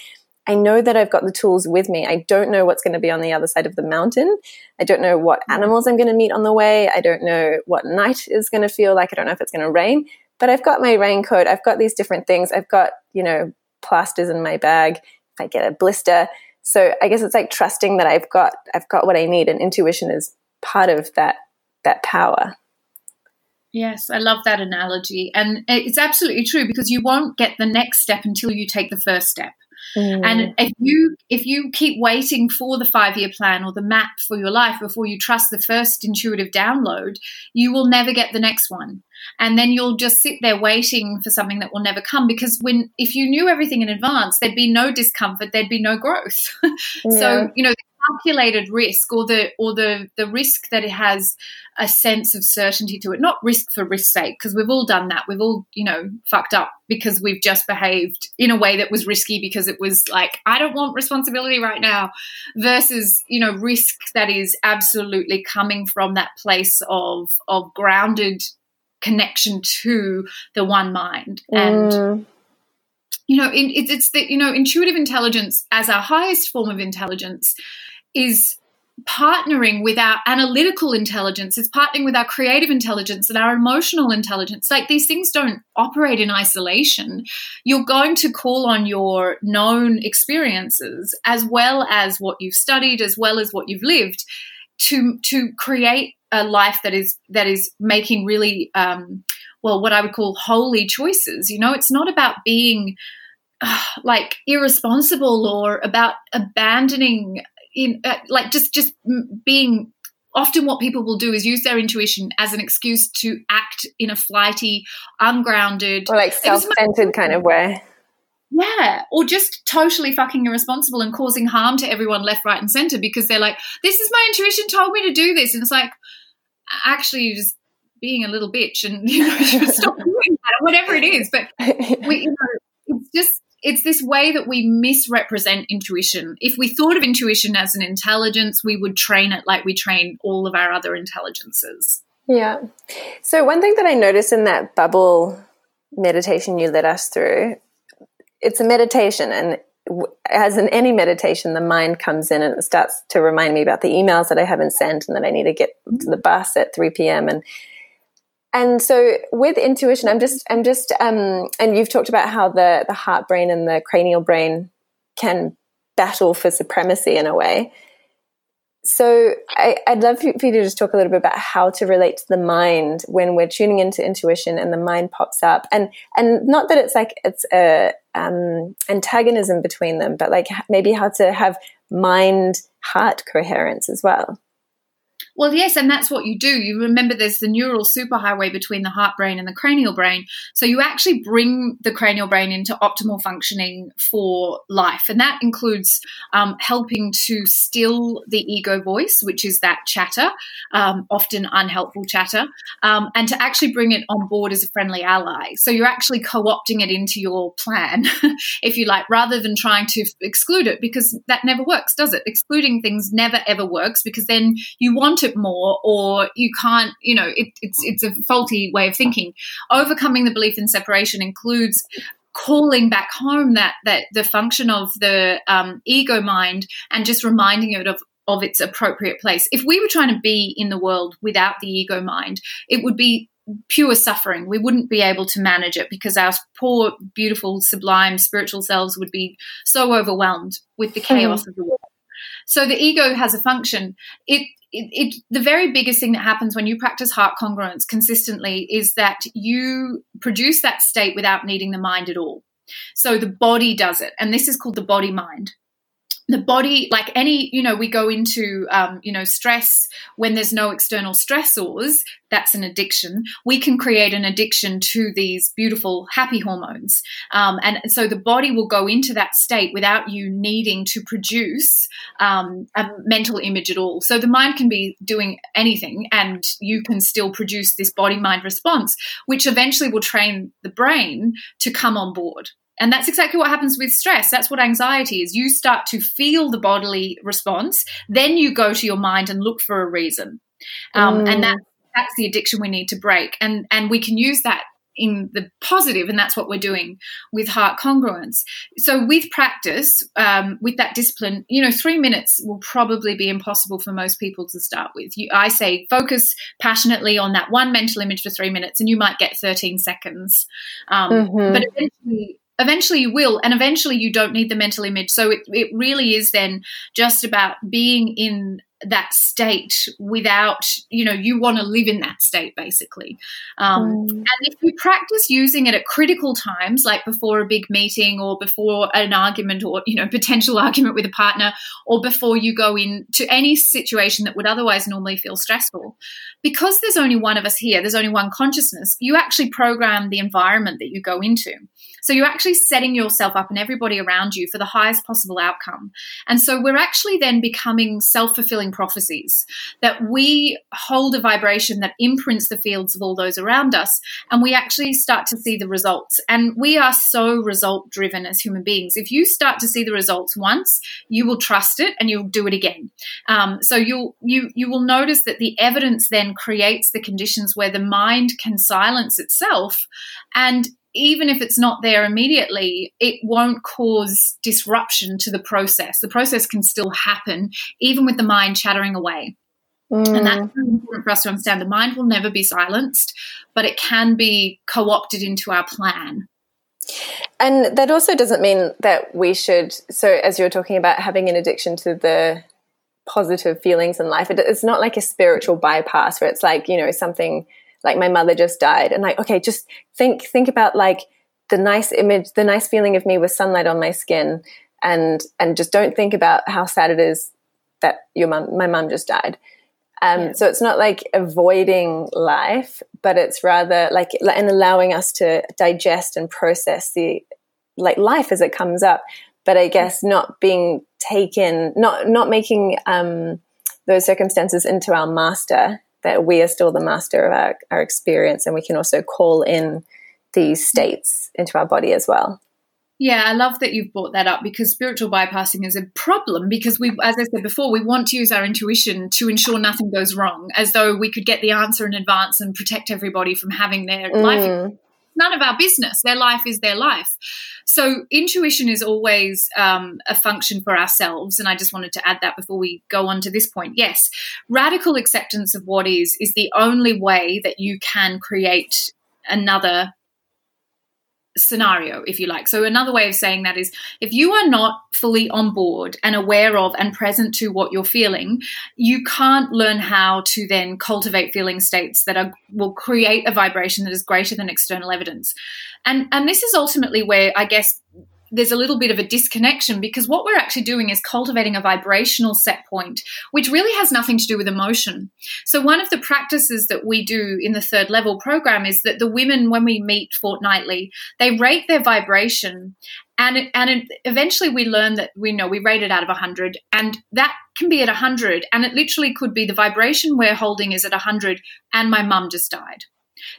i know that i've got the tools with me. I don't know what's going to be on the other side of the mountain. I don't know what mm-hmm. animals i'm going to meet on the way. I don't know what night is going to feel like. I don't know if it's going to rain. But i've got my raincoat. I've got these different things. I've got you know plasters in my bag. If i get a blister so I guess it's like trusting that I've got I've got what I need, and intuition is part of that that power. Yes, I love that analogy, and it's absolutely true because you won't get the next step until you take the first step. Mm. And if you if you keep waiting for the five year plan or the map for your life before you trust the first intuitive download, you will never get the next one. And then you'll just sit there waiting for something that will never come because when if you knew everything in advance, there'd be no discomfort, there'd be no growth. Yeah. so, you know, calculated risk or the or the the risk that it has a sense of certainty to it not risk for risk's sake because we've all done that we've all you know fucked up because we've just behaved in a way that was risky because it was like i don't want responsibility right now versus you know risk that is absolutely coming from that place of of grounded connection to the one mind and Mm. You know it, it's the you know intuitive intelligence as our highest form of intelligence is partnering with our analytical intelligence it's partnering with our creative intelligence and our emotional intelligence like these things don't operate in isolation you're going to call on your known experiences as well as what you've studied as well as what you've lived to to create a life that is that is making really um, well what I would call holy choices. You know, it's not about being uh, like irresponsible or about abandoning in uh, like just just being often what people will do is use their intuition as an excuse to act in a flighty ungrounded or like self-centered kind of way yeah, or just totally fucking irresponsible and causing harm to everyone left, right, and center because they're like, "This is my intuition told me to do this," and it's like, actually, you're just being a little bitch, and you know, stop doing that, or whatever it is. But we, you know, it's just it's this way that we misrepresent intuition. If we thought of intuition as an intelligence, we would train it like we train all of our other intelligences. Yeah. So one thing that I noticed in that bubble meditation you led us through it's a meditation and as in any meditation the mind comes in and it starts to remind me about the emails that i haven't sent and that i need to get to the bus at 3 p.m and and so with intuition i'm just i'm just um and you've talked about how the the heart brain and the cranial brain can battle for supremacy in a way so I, would love for you to just talk a little bit about how to relate to the mind when we're tuning into intuition and the mind pops up, and and not that it's like it's a um, antagonism between them, but like maybe how to have mind heart coherence as well. Well, yes, and that's what you do. You remember there's the neural superhighway between the heart brain and the cranial brain. So you actually bring the cranial brain into optimal functioning for life. And that includes um, helping to still the ego voice, which is that chatter, um, often unhelpful chatter, um, and to actually bring it on board as a friendly ally. So you're actually co opting it into your plan, if you like, rather than trying to exclude it, because that never works, does it? Excluding things never ever works because then you want it more or you can't you know it, it's it's a faulty way of thinking overcoming the belief in separation includes calling back home that that the function of the um, ego mind and just reminding it of of its appropriate place if we were trying to be in the world without the ego mind it would be pure suffering. We wouldn't be able to manage it because our poor, beautiful, sublime spiritual selves would be so overwhelmed with the chaos mm. of the world. So the ego has a function. It it, it, the very biggest thing that happens when you practice heart congruence consistently is that you produce that state without needing the mind at all. So the body does it, and this is called the body mind the body like any you know we go into um, you know stress when there's no external stressors that's an addiction. We can create an addiction to these beautiful happy hormones. Um, and so the body will go into that state without you needing to produce um, a mental image at all. So the mind can be doing anything and you can still produce this body mind response which eventually will train the brain to come on board and that's exactly what happens with stress. That's what anxiety is. You start to feel the bodily response, then you go to your mind and look for a reason. Um, mm. And that, that's the addiction we need to break. And, and we can use that in the positive, and that's what we're doing with heart congruence. So, with practice, um, with that discipline, you know, three minutes will probably be impossible for most people to start with. You, I say focus passionately on that one mental image for three minutes, and you might get 13 seconds. Um, mm-hmm. But eventually, eventually you will and eventually you don't need the mental image. So it, it really is then just about being in that state without you know you want to live in that state basically. Um, mm. and if you practice using it at critical times like before a big meeting or before an argument or you know potential argument with a partner or before you go into any situation that would otherwise normally feel stressful because there's only one of us here there's only one consciousness you actually program the environment that you go into So you're actually setting yourself up and everybody around you for the highest possible outcome. And so we're actually then becoming self fulfilling prophecies that we hold a vibration that imprints the fields of all those around us. And we actually start to see the results. And we are so result driven as human beings. If you start to see the results once, you will trust it and you'll do it again. Um, so you'll you you will notice that the evidence then creates the conditions where the mind can silence itself and even if it's not there immediately, it won't cause disruption to the process. The process can still happen, even with the mind chattering away. Mm. And that's important for us to understand. The mind will never be silenced, but it can be co opted into our plan. And that also doesn't mean that we should. So, as you're talking about having an addiction to the positive feelings in life, it's not like a spiritual bypass where it's like, you know, something like my mother just died. And like okay just think think about like the nice image the nice feeling of me with sunlight on my skin. And and just don't think about how sad it is that your mom my mom just died. Um, yeah. so it's not like avoiding life but it's rather like and allowing us to digest and process the like life as it comes up. But i guess not being taken not not making um, those circumstances into our master that we are still the master of our, our experience and we can also call in these states into our body as well. Yeah, I love that you've brought that up because spiritual bypassing is a problem because we, as I said before, we want to use our intuition to ensure nothing goes wrong, as though we could get the answer in advance and protect everybody from having their mm. life none of our business. Their life is their life. So intuition is always um, a function for ourselves. And I just wanted to add that before we go on to this point. Yes, radical acceptance of what is is the only way that you can create another scenario, if you like. So, another way of saying that is if you are not fully on board and aware of and present to what you're feeling, you can't learn how to then cultivate feeling states that are, will create a vibration that is greater than external evidence. And, and this is ultimately where I guess there's a little bit of a disconnection because what we're actually doing is cultivating a vibrational set point, which really has nothing to do with emotion. So, one of the practices that we do in the third level program is that the women, when we meet fortnightly, they rate their vibration. And, and eventually we learn that we know we rate it out of 100 and that can be at 100 and it literally could be the vibration we're holding is at 100 and my mum just died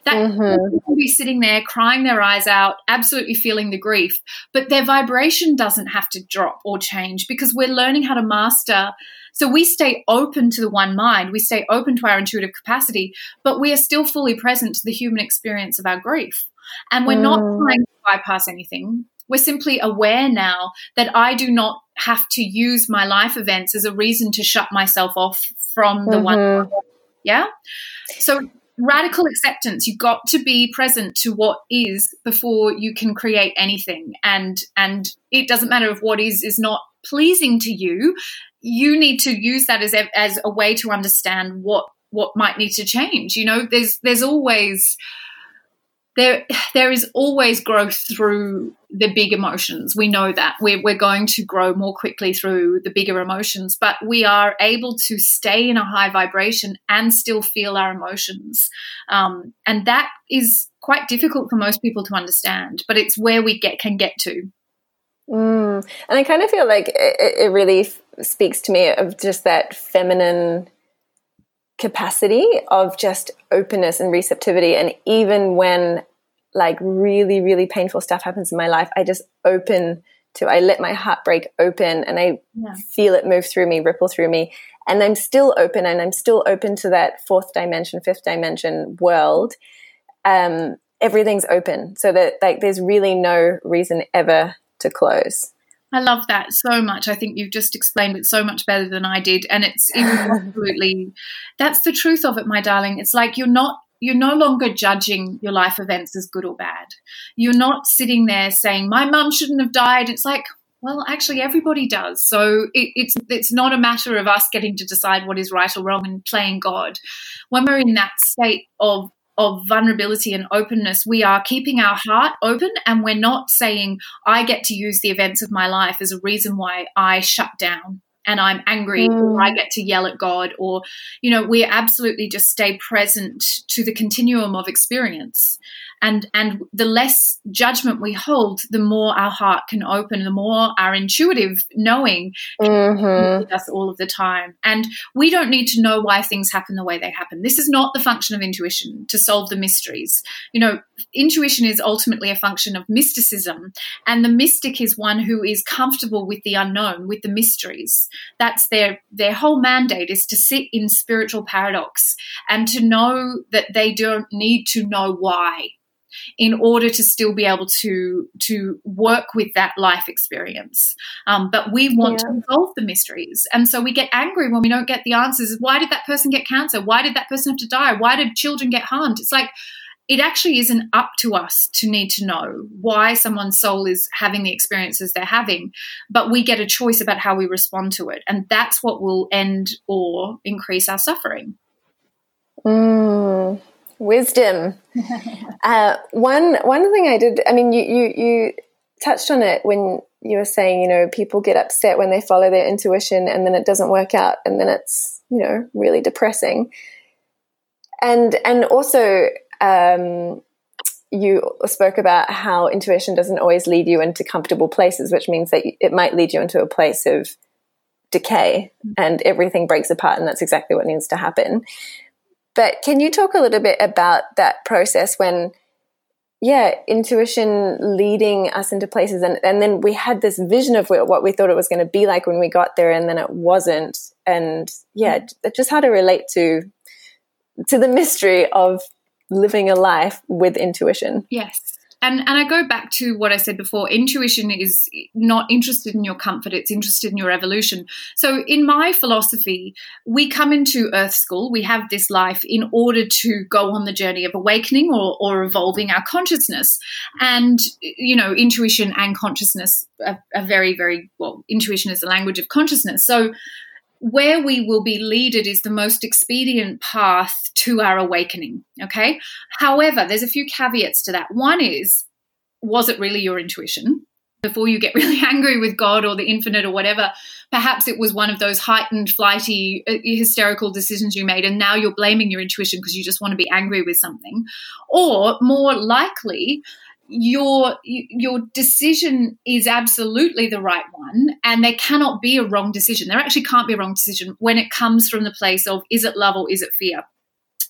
that mm-hmm. will be sitting there crying their eyes out, absolutely feeling the grief, but their vibration doesn't have to drop or change because we're learning how to master. So we stay open to the one mind, we stay open to our intuitive capacity, but we are still fully present to the human experience of our grief. And we're mm. not trying to bypass anything. We're simply aware now that I do not have to use my life events as a reason to shut myself off from the mm-hmm. one. Yeah. So radical acceptance. You've got to be present to what is before you can create anything. And and it doesn't matter if what is is not pleasing to you. You need to use that as a, as a way to understand what what might need to change. You know there's there's always there there is always growth through the big emotions. We know that we're, we're going to grow more quickly through the bigger emotions, but we are able to stay in a high vibration and still feel our emotions. Um, and that is quite difficult for most people to understand, but it's where we get can get to. Mm. And I kind of feel like it, it really speaks to me of just that feminine capacity of just openness and receptivity. And even when like really, really painful stuff happens in my life, I just open to, I let my heart break open and I yeah. feel it move through me, ripple through me. And I'm still open and I'm still open to that fourth dimension, fifth dimension world. Um, everything's open so that like there's really no reason ever to close. I love that so much. I think you've just explained it so much better than I did. And it's absolutely, that's the truth of it, my darling. It's like you're not you're no longer judging your life events as good or bad. You're not sitting there saying, My mum shouldn't have died. It's like, well, actually, everybody does. So it, it's it's not a matter of us getting to decide what is right or wrong and playing God. When we're in that state of of vulnerability and openness, we are keeping our heart open and we're not saying, I get to use the events of my life as a reason why I shut down and I'm angry mm. or I get to yell at God or, you know, we absolutely just stay present to the continuum of experience. And and the less judgment we hold the more our heart can open the more our intuitive knowing mm-hmm. us all of the time. And we don't need to know why things happen the way they happen. This is not the function of intuition to solve the mysteries. You know intuition is ultimately a function of mysticism and the mystic is one who is comfortable with the unknown with the mysteries. That's their their whole mandate is to sit in spiritual paradox and to know that they don't need to know why in order to still be able to to work with that life experience. Um, but we want yeah. to solve the mysteries, and so we get angry when we don't get the answers. Why did that person get cancer? Why did that person have to die? Why did children get harmed? It's like it actually isn't up to us to need to know why someone's soul is having the experiences they're having, but we get a choice about how we respond to it. And that's what will end or increase our suffering. Mm, wisdom. uh, one one thing I did. I mean, you you you touched on it when you were saying, you know, people get upset when they follow their intuition and then it doesn't work out, and then it's you know really depressing. And and also. Um, you spoke about how intuition doesn't always lead you into comfortable places, which means that it might lead you into a place of decay and everything breaks apart, and that's exactly what needs to happen. But can you talk a little bit about that process when, yeah, intuition leading us into places, and, and then we had this vision of what we thought it was going to be like when we got there, and then it wasn't, and yeah, mm-hmm. just how to relate to to the mystery of living a life with intuition. Yes and and I go back to what I said before. Intuition is not interested in your comfort; it's interested in your evolution. So, in my philosophy, we come into Earth School. We have this life in order to go on the journey of awakening or, or evolving our consciousness. And you know, intuition and consciousness are, are very, very well. Intuition is the language of consciousness. So where we will be leaded is the most expedient path to our awakening. Okay. However, there's a few caveats to that. One is, was it really your intuition? Before you get really angry with God or the infinite or whatever, perhaps it was one of those heightened, flighty, uh, hysterical decisions you made, and now you're blaming your intuition because you just want to be angry with something. Or more likely, your your decision is absolutely the right one and there cannot be a wrong decision there actually can't be a wrong decision when it comes from the place of is it love or is it fear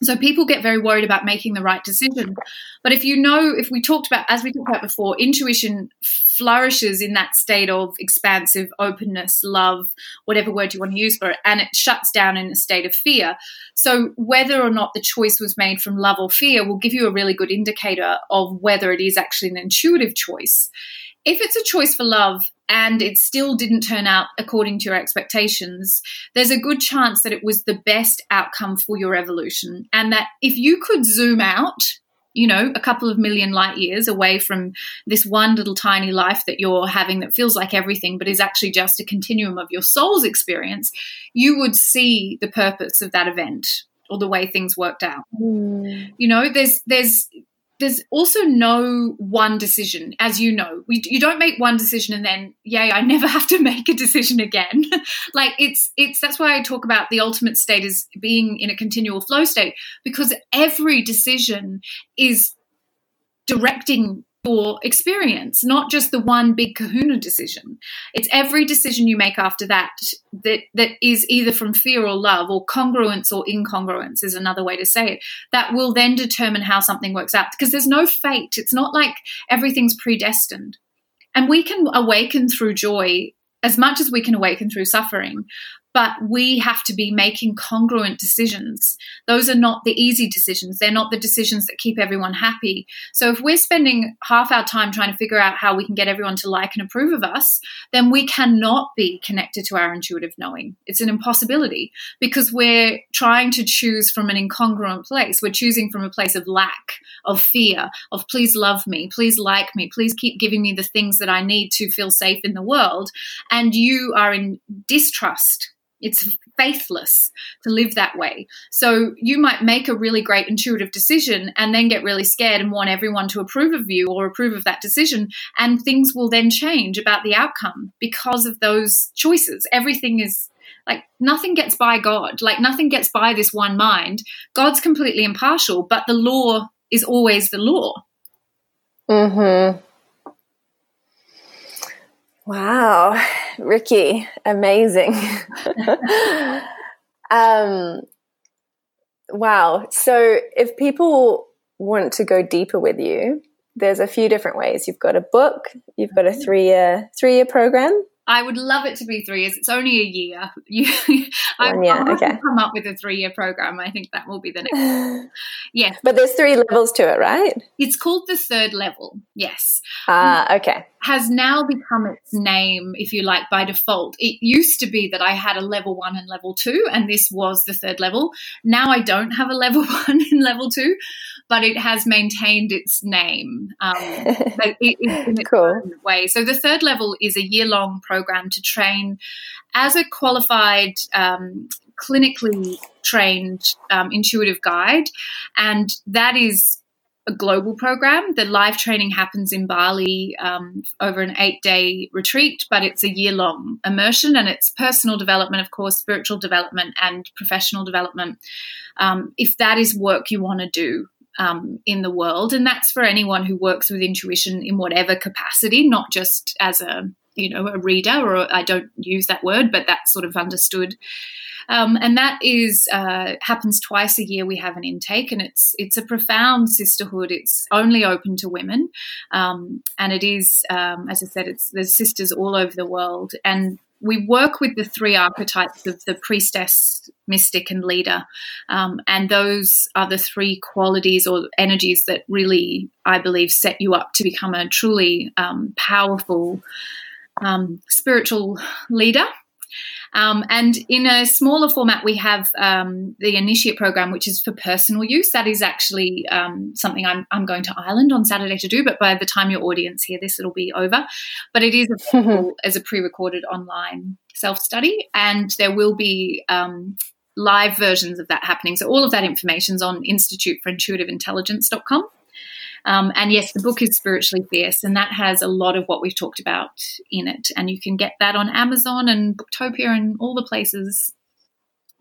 so people get very worried about making the right decision. But if you know, if we talked about, as we talked about before, intuition flourishes in that state of expansive openness, love, whatever word you want to use for it, and it shuts down in a state of fear. So whether or not the choice was made from love or fear will give you a really good indicator of whether it is actually an intuitive choice. If it's a choice for love and it still didn't turn out according to your expectations, there's a good chance that it was the best outcome for your evolution. And that if you could zoom out, you know, a couple of million light years away from this one little tiny life that you're having that feels like everything, but is actually just a continuum of your soul's experience, you would see the purpose of that event or the way things worked out. Mm. You know, there's there's there's also no one decision, as you know. We, you don't make one decision and then, yay, I never have to make a decision again. like it's it's that's why I talk about the ultimate state as being in a continual flow state because every decision is directing your experience, not just the one big kahuna decision. It's every decision you make after that that that is either from fear or love or congruence or incongruence is another way to say it. That will then determine how something works out because there's no fate. It's not like everything's predestined. And we can awaken through joy as much as we can awaken through suffering but we have to be making congruent decisions. Those are not the easy decisions. They're not the decisions that keep everyone happy. So if we're spending half our time trying to figure out how we can get everyone to like and approve of us, then we cannot be connected to our intuitive knowing. It's an impossibility because we're trying to choose from an incongruent place. We're choosing from a place of lack, of fear, of please love me, please like me, please keep giving me the things that I need to feel safe in the world. And you are in distrust it's faithless to live that way. So you might make a really great intuitive decision and then get really scared and want everyone to approve of you or approve of that decision. And things will then change about the outcome because of those choices. Everything is like nothing gets by God, like nothing gets by this one mind. God's completely impartial, but the law is always the law. Mm-hmm. Wow, Ricci, amazing. um, wow. So, if people want to go deeper with you, there's a few different ways. You've got a book, you've got a mm-hmm. three year three year program. I would love it to be three years. It's only a year. You, I, year, okay. come up with a three-year program. I think that will be the next. yes, but there's three levels to it, right? It's called the third level. Yes. Ah, uh, okay. Has now become its name, if you like, by default. It used to be that I had a level one and level two, and this was the third level. Now I don't have a level one and level two, but it has maintained its name um, it, it, in its cool. way. So the third level is a year-long program program to train as a qualified um, clinically trained um, intuitive guide and that is a global program. The live training happens in Bali um, over an eight day retreat, but it's a year long immersion and it's personal development, of course, spiritual development and professional development. Um, if that is work you want to do, um, in the world, and that's for anyone who works with intuition in whatever capacity, not just as a you know a reader or I don't use that word, but that's sort of understood. Um, and that is uh, happens twice a year. We have an intake, and it's it's a profound sisterhood. It's only open to women, um, and it is, um, as I said, it's there's sisters all over the world, and we work with the three archetypes of the priestess, mystic, and leader. Um, and those are the three qualities or energies that really, I believe, set you up to become a truly um, powerful um, spiritual leader. Um, and in a smaller format, we have um, the Initiate program, which is for personal use. That is actually um, something I'm, I'm, going to Ireland on Saturday to do, but by the time your audience hear this, it'll be over. But it is available as a pre recorded online self study, and there will be um, live versions of that happening. So all of that information is on instituteforintuitiveintelligence.com. Um, and yes, the book is Spiritually Fierce, and that has a lot of what we've talked about in it. And you can get that on Amazon and Booktopia and all the places.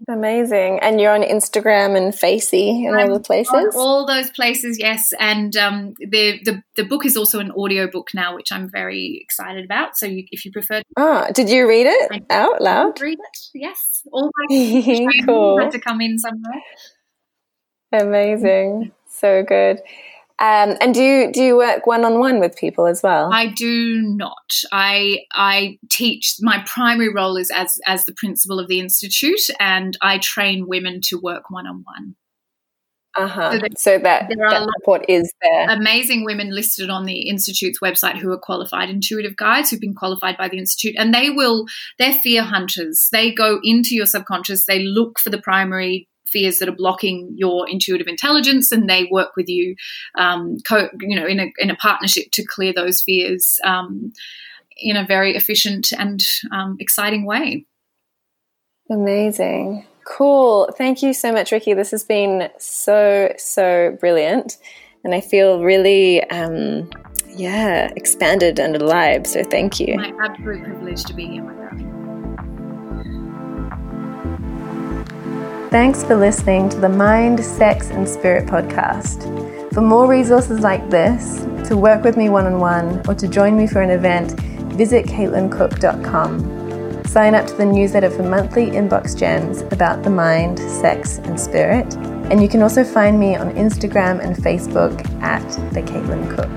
Amazing. And you're on Instagram and Facey and all the places? All those places, yes. And um, the, the the book is also an audio book now, which I'm very excited about. So you, if you prefer. Oh, did you read it out loud? Read it, yes. All my cool. had to come in somewhere. Amazing. So good. Um, and do you, do you work one on one with people as well? I do not. I I teach. My primary role is as as the principal of the institute, and I train women to work one on one. Uh huh. So, so, that, that support is there. Amazing women listed on the institute's website who are qualified intuitive guides who've been qualified by the institute, and they will. They're fear hunters. They go into your subconscious. They look for the primary fears that are blocking your intuitive intelligence, and they work with you, um, co- you know, in a in a partnership to clear those fears um, in a very efficient and um, exciting way. Amazing. Cool. Thank you so much, Ricci. This has been so, so brilliant. And I feel really, um, yeah, expanded and alive. So thank you. My absolute privilege to be here, my darling. Thanks for listening to the Mind, Sex and Spirit podcast. For more resources like this, to work with me one on one, or to join me for an event, visit caitlincook.com. Sign up to the newsletter for monthly inbox gems about the mind, sex, and spirit. And you can also find me on Instagram and Facebook at The Caitlin Cook.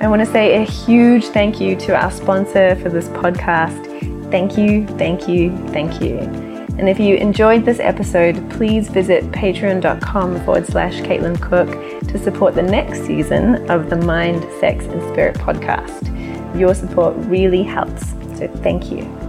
I want to say a huge thank you to our sponsor for this podcast. Thank you, thank you, thank you. And if you enjoyed this episode, please visit patreon.com forward slash Caitlin Cook to support the next season of the Mind, Sex and Spirit podcast. Your support really helps. So thank you.